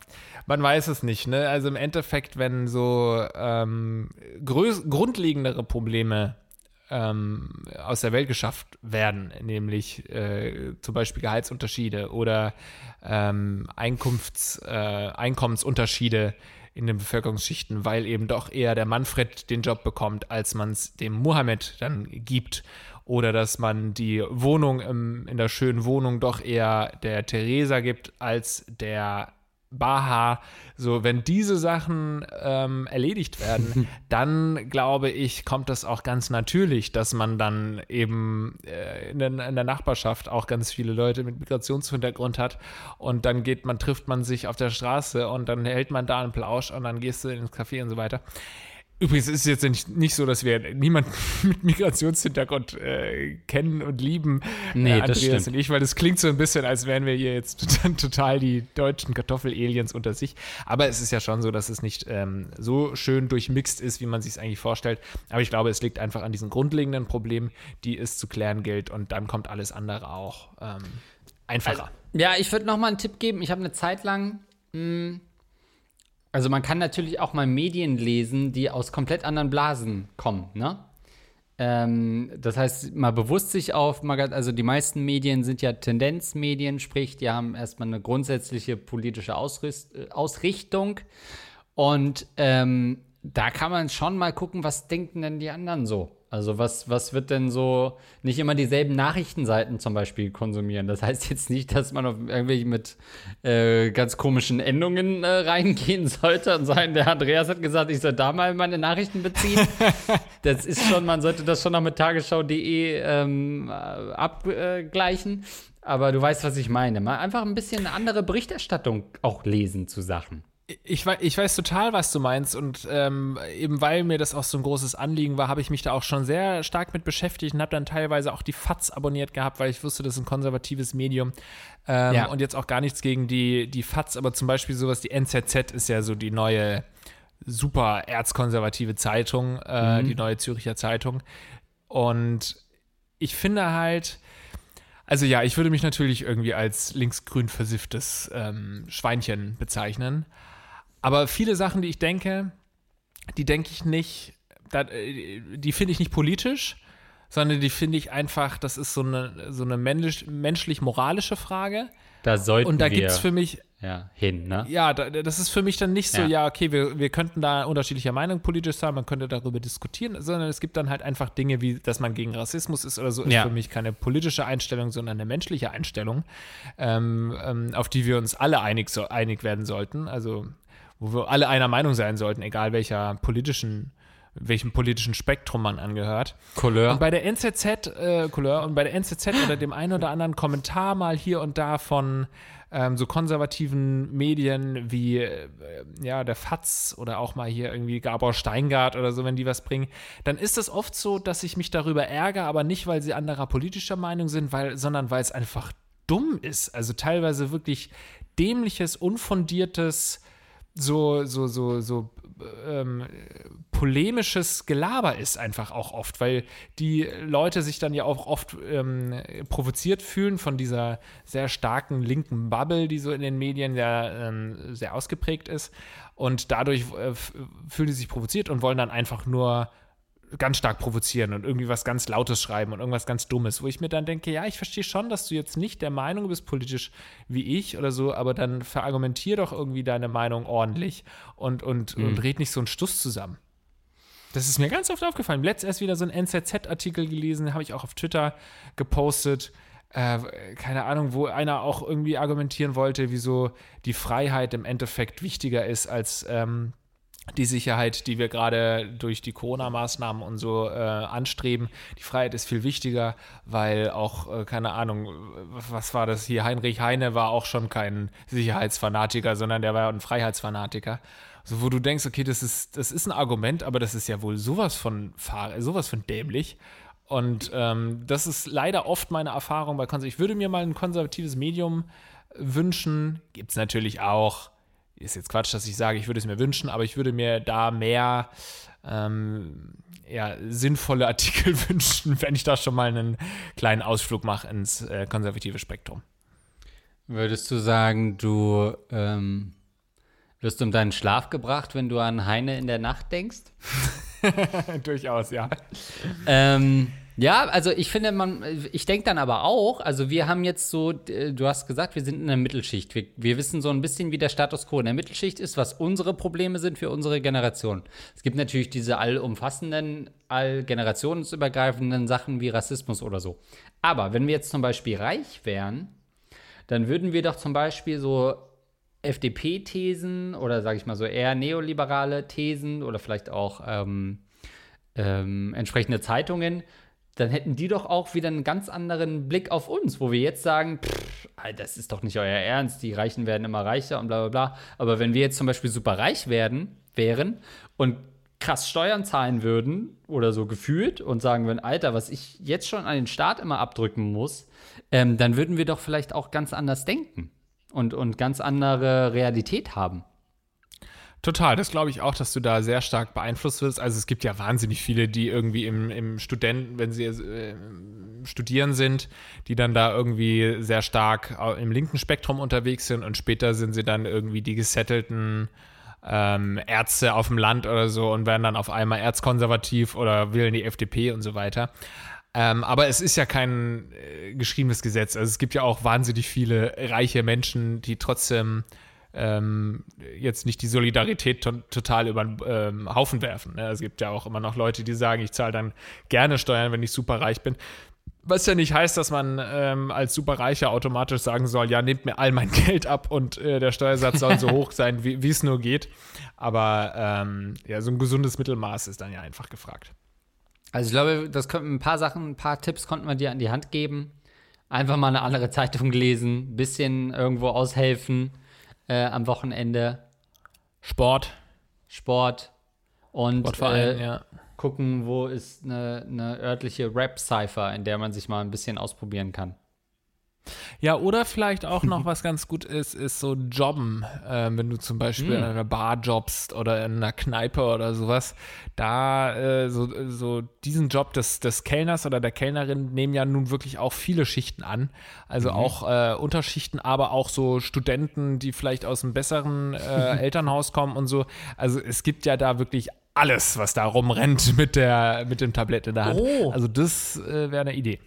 Man weiß es nicht, ne? Also im Endeffekt, wenn so ähm, grundlegendere Probleme ähm, aus der Welt geschafft werden, nämlich äh, zum Beispiel Gehaltsunterschiede oder ähm, Einkunfts, äh, Einkommensunterschiede in den Bevölkerungsschichten, weil eben doch eher der Manfred den Job bekommt, als man es dem Mohammed dann gibt. Oder dass man die Wohnung im, in der schönen Wohnung doch eher der Theresa gibt, als der Baha, so wenn diese Sachen ähm, erledigt werden, dann glaube ich, kommt das auch ganz natürlich, dass man dann eben äh, in, der, in, der, Nachbarschaft auch ganz viele Leute mit Migrationshintergrund hat und dann geht man, trifft man sich auf der Straße und dann hält man da einen Plausch und dann gehst du ins Café und so weiter. Übrigens ist es jetzt nicht, nicht so, dass wir niemanden mit Migrationshintergrund äh, kennen und lieben, nee, äh, Andreas und ich, weil das klingt so ein bisschen, als wären wir hier jetzt total die deutschen Kartoffel-Aliens unter sich. Aber es ist ja schon so, dass es nicht ähm, so schön durchmixt ist, wie man sich es eigentlich vorstellt. Aber ich glaube, es liegt einfach an diesen grundlegenden Problemen, die es zu klären gilt und dann kommt alles andere auch ähm, einfacher. Also, ja, ich würde noch mal einen Tipp geben. Ich habe eine Zeit lang mh, hm, Also man kann natürlich auch mal Medien lesen, die aus komplett anderen Blasen kommen, ne? Ähm, das heißt, mal bewusst sich auf, also die meisten Medien sind ja Tendenzmedien, sprich, die haben erstmal eine grundsätzliche politische äh, Ausrichtung. Und ähm, da kann man schon mal gucken, was denken denn die anderen so? Also was, was wird denn so, nicht immer dieselben Nachrichtenseiten zum Beispiel konsumieren. Das heißt jetzt nicht, dass man auf irgendwie mit äh, ganz komischen Endungen äh, reingehen sollte und sagen, der Andreas hat gesagt, ich soll da mal meine Nachrichten beziehen. das ist schon, man sollte das schon noch mit tagesschau.de ähm, abgleichen. Aber du weißt, was ich meine. Mal einfach ein bisschen andere Berichterstattung auch lesen zu Sachen. Ich, ich weiß total, was du meinst und ähm, eben weil mir das auch so ein großes Anliegen war, habe ich mich da auch schon sehr stark mit beschäftigt und habe dann teilweise auch die FATS abonniert gehabt, weil ich wusste, das ist ein konservatives Medium ähm, ja. und jetzt auch gar nichts gegen die, die FATS, aber zum Beispiel sowas, die NZZ ist ja so die neue super erzkonservative Zeitung, äh, mhm. die neue Züricher Zeitung und ich finde halt, also ja, ich würde mich natürlich irgendwie als linksgrün versifftes ähm, Schweinchen bezeichnen. Aber viele Sachen, die ich denke, die denke ich nicht, äh, die finde ich nicht politisch, sondern die finde ich einfach, das ist so eine, so eine menschlich-moralische Frage. Da sollten Und da gibt es für mich. Ja, hin, ne? Ja, da, das ist für mich dann nicht so, ja, ja okay, wir, wir könnten da unterschiedlicher Meinung politisch sein, man könnte darüber diskutieren, sondern es gibt dann halt einfach Dinge, wie, dass man gegen Rassismus ist oder so, ist ja. für mich keine politische Einstellung, sondern eine menschliche Einstellung, ähm, ähm, auf die wir uns alle einig, so, einig werden sollten. Also wo wir alle einer Meinung sein sollten, egal welcher politischen welchem politischen Spektrum man angehört. Couleur. Und bei der NZZ, äh, Couleur, und bei der NZZ oder dem einen oder anderen Kommentar mal hier und da von ähm, so konservativen Medien wie äh, ja, der FATS oder auch mal hier irgendwie Gabor Steingart oder so, wenn die was bringen, dann ist es oft so, dass ich mich darüber ärgere, aber nicht, weil sie anderer politischer Meinung sind, weil, sondern weil es einfach dumm ist. Also teilweise wirklich dämliches, unfundiertes so, so, so, so ähm, polemisches Gelaber ist einfach auch oft, weil die Leute sich dann ja auch oft ähm, provoziert fühlen von dieser sehr starken linken Bubble, die so in den Medien ja ähm, sehr ausgeprägt ist. Und dadurch äh, fühlen sie sich provoziert und wollen dann einfach nur ganz stark provozieren und irgendwie was ganz Lautes schreiben und irgendwas ganz Dummes, wo ich mir dann denke, ja, ich verstehe schon, dass du jetzt nicht der Meinung bist, politisch wie ich oder so, aber dann verargumentier doch irgendwie deine Meinung ordentlich und, und, mhm. und red nicht so einen Stuss zusammen. Das ist mir ganz oft aufgefallen. Letzt erst wieder so ein NZZ-Artikel gelesen, habe ich auch auf Twitter gepostet. Äh, keine Ahnung, wo einer auch irgendwie argumentieren wollte, wieso die Freiheit im Endeffekt wichtiger ist als ähm, die Sicherheit, die wir gerade durch die Corona-Maßnahmen und so äh, anstreben. Die Freiheit ist viel wichtiger, weil auch, äh, keine Ahnung, was war das hier? Heinrich Heine war auch schon kein Sicherheitsfanatiker, sondern der war ein Freiheitsfanatiker. So, wo du denkst, okay, das ist, das ist ein Argument, aber das ist ja wohl sowas von, sowas von dämlich. Und ähm, das ist leider oft meine Erfahrung bei Konservativen. Ich würde mir mal ein konservatives Medium wünschen. Gibt es natürlich auch ist jetzt Quatsch, dass ich sage, ich würde es mir wünschen, aber ich würde mir da mehr ähm, ja, sinnvolle Artikel wünschen, wenn ich da schon mal einen kleinen Ausflug mache ins äh, konservative Spektrum. Würdest du sagen, du ähm, wirst um deinen Schlaf gebracht, wenn du an Heine in der Nacht denkst? Durchaus, ja. ähm, ja, also ich finde, man, ich denke dann aber auch, also wir haben jetzt so, du hast gesagt, wir sind in der Mittelschicht. Wir, wir, wissen so ein bisschen, wie der Status quo in der Mittelschicht ist, was unsere Probleme sind für unsere Generation. Es gibt natürlich diese allumfassenden, allgenerationsübergreifenden Sachen wie Rassismus oder so. Aber wenn wir jetzt zum Beispiel reich wären, dann würden wir doch zum Beispiel so FDP-Thesen oder sage ich mal so eher neoliberale Thesen oder vielleicht auch ähm, ähm, entsprechende Zeitungen dann hätten die doch auch wieder einen ganz anderen Blick auf uns, wo wir jetzt sagen, pff, das ist doch nicht euer Ernst, die Reichen werden immer reicher und bla bla bla. Aber wenn wir jetzt zum Beispiel super reich werden, wären und krass Steuern zahlen würden oder so gefühlt und sagen würden, Alter, was ich jetzt schon an den Staat immer abdrücken muss, ähm, dann würden wir doch vielleicht auch ganz anders denken und, und ganz andere Realität haben. Total, das glaube ich auch, dass du da sehr stark beeinflusst wirst. Also es gibt ja wahnsinnig viele, die irgendwie im, im Studenten, wenn sie äh, studieren sind, die dann da irgendwie sehr stark im linken Spektrum unterwegs sind und später sind sie dann irgendwie die gesettelten ähm, Ärzte auf dem Land oder so und werden dann auf einmal erzkonservativ oder wählen die FDP und so weiter. Ähm, aber es ist ja kein äh, geschriebenes Gesetz. Also es gibt ja auch wahnsinnig viele reiche Menschen, die trotzdem ähm, jetzt nicht die Solidarität to total über den ähm, Haufen werfen. Ne? Es gibt ja auch immer noch Leute, die sagen, ich zahle dann gerne Steuern, wenn ich super reich bin. Was ja nicht heißt, dass man ähm, als Superreicher automatisch sagen soll, ja, nehmt mir all mein Geld ab und äh, der Steuersatz soll so hoch sein, wie es nur geht. Aber ähm, ja, so ein gesundes Mittelmaß ist dann ja einfach gefragt. Also ich glaube, das könnten ein paar Sachen, ein paar Tipps konnten wir dir an die Hand geben. Einfach mal eine andere Zeitung lesen, bisschen irgendwo aushelfen äh, am Wochenende. Sport. Sport. Und Sportverein, äh, ja. gucken, wo ist eine, eine örtliche Rap-Cypher, in der man sich mal ein bisschen ausprobieren kann. Ja, oder vielleicht auch noch was ganz gut ist, ist so Jobben. Ähm, wenn du zum Beispiel in einer Bar jobbst oder in einer Kneipe oder sowas. Da äh, so, so diesen Job des, des Kellners oder der Kellnerin nehmen ja nun wirklich auch viele Schichten an. Also auch äh, Unterschichten, aber auch so Studenten, die vielleicht aus einem besseren äh, Elternhaus kommen und so. Also es gibt ja da wirklich alles, was da rumrennt mit, der, mit dem Tablett in der Hand. Oh. Also das äh, wäre eine Idee.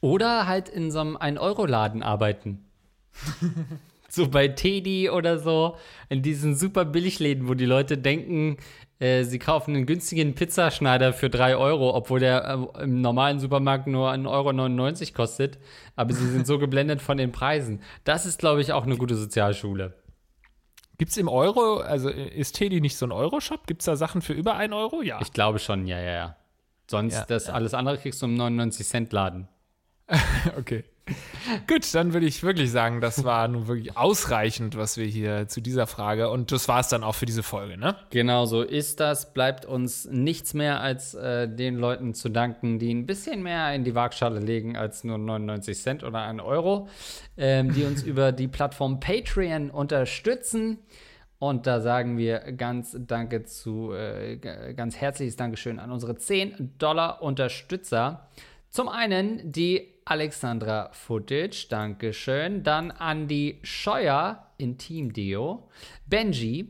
Oder halt in so einem 1-Euro-Laden arbeiten. so bei Teddy oder so, in diesen super Billigläden, wo die Leute denken, äh, sie kaufen einen günstigen Pizzaschneider für 3 Euro, obwohl der äh, im normalen Supermarkt nur 1,99 Euro kostet. Aber sie sind so geblendet von den Preisen. Das ist, glaube ich, auch eine gute Sozialschule. Gibt es im Euro, also ist Teddy nicht so ein Euro-Shop? Gibt es da Sachen für über 1 Euro? Ja. Ich glaube schon, ja, ja, ja. Sonst, Ja, das alles andere kriegst du im 99-Cent-Laden. Okay. Gut, dann würde ich wirklich sagen, das war nun wirklich ausreichend, was wir hier zu dieser Frage und das war es dann auch für diese Folge, ne? Genau so ist das. Bleibt uns nichts mehr, als äh, den Leuten zu danken, die ein bisschen mehr in die Waagschale legen als nur 99 Cent oder 1 Euro, ähm, die uns über die Plattform Patreon unterstützen. Und da sagen wir ganz Danke zu, äh, ganz herzliches Dankeschön an unsere 10 Dollar Unterstützer. Zum einen die Alexandra Footage, Dankeschön. Dann Andy Scheuer, Intim Deo. Benji,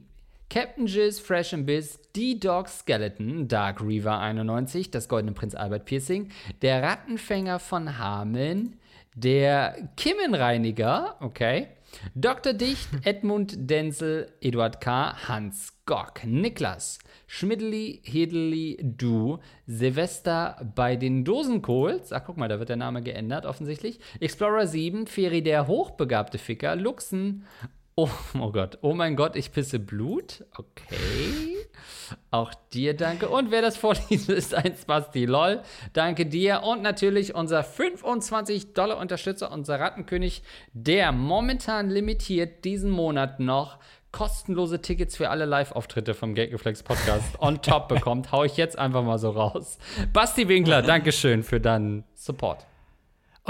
Captain Jizz, Fresh and Biz, D-Dog Skeleton, Dark Reaver 91, das Goldene Prinz Albert Piercing, der Rattenfänger von Hameln, der Kimmenreiniger, okay, Dr. Dicht, Edmund Denzel, Eduard K., Hans Gock, Niklas, Schmidli, Hedeli, Du, Silvester bei den Dosenkohls, ach guck mal, da wird der Name geändert offensichtlich, Explorer 7, Feri der hochbegabte Ficker, Luxen, oh, oh Gott, oh mein Gott, ich pisse Blut, okay, auch dir danke. Und wer das vorliest, ist ein Spasti, lol, danke dir. Und natürlich unser 25 Dollar Unterstützer, unser Rattenkönig, der momentan limitiert diesen Monat noch kostenlose Tickets für alle Live-Auftritte vom Gaggeflex Podcast on top bekommt, hau ich jetzt einfach mal so raus. Basti Winkler, Dankeschön für deinen Support.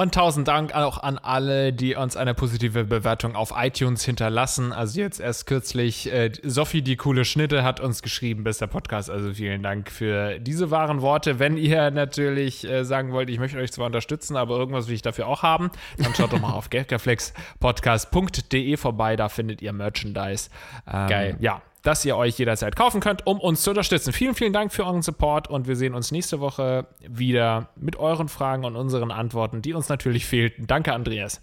Und tausend Dank auch an alle, die uns eine positive Bewertung auf iTunes hinterlassen. Also jetzt erst kürzlich, äh, Sophie, die coole Schnitte, hat uns geschrieben, bester Podcast. Also vielen Dank für diese wahren Worte. Wenn ihr natürlich äh, sagen wollt, ich möchte euch zwar unterstützen, aber irgendwas will ich dafür auch haben, dann schaut doch mal auf gaggeflexpodcast.de vorbei. Da findet ihr Merchandise. Ähm, Geil. Ja, dass ihr euch jederzeit kaufen könnt, um uns zu unterstützen. Vielen, vielen Dank für euren Support und wir sehen uns nächste Woche wieder mit euren Fragen und unseren Antworten, die uns natürlich fehlten. Danke, Andreas.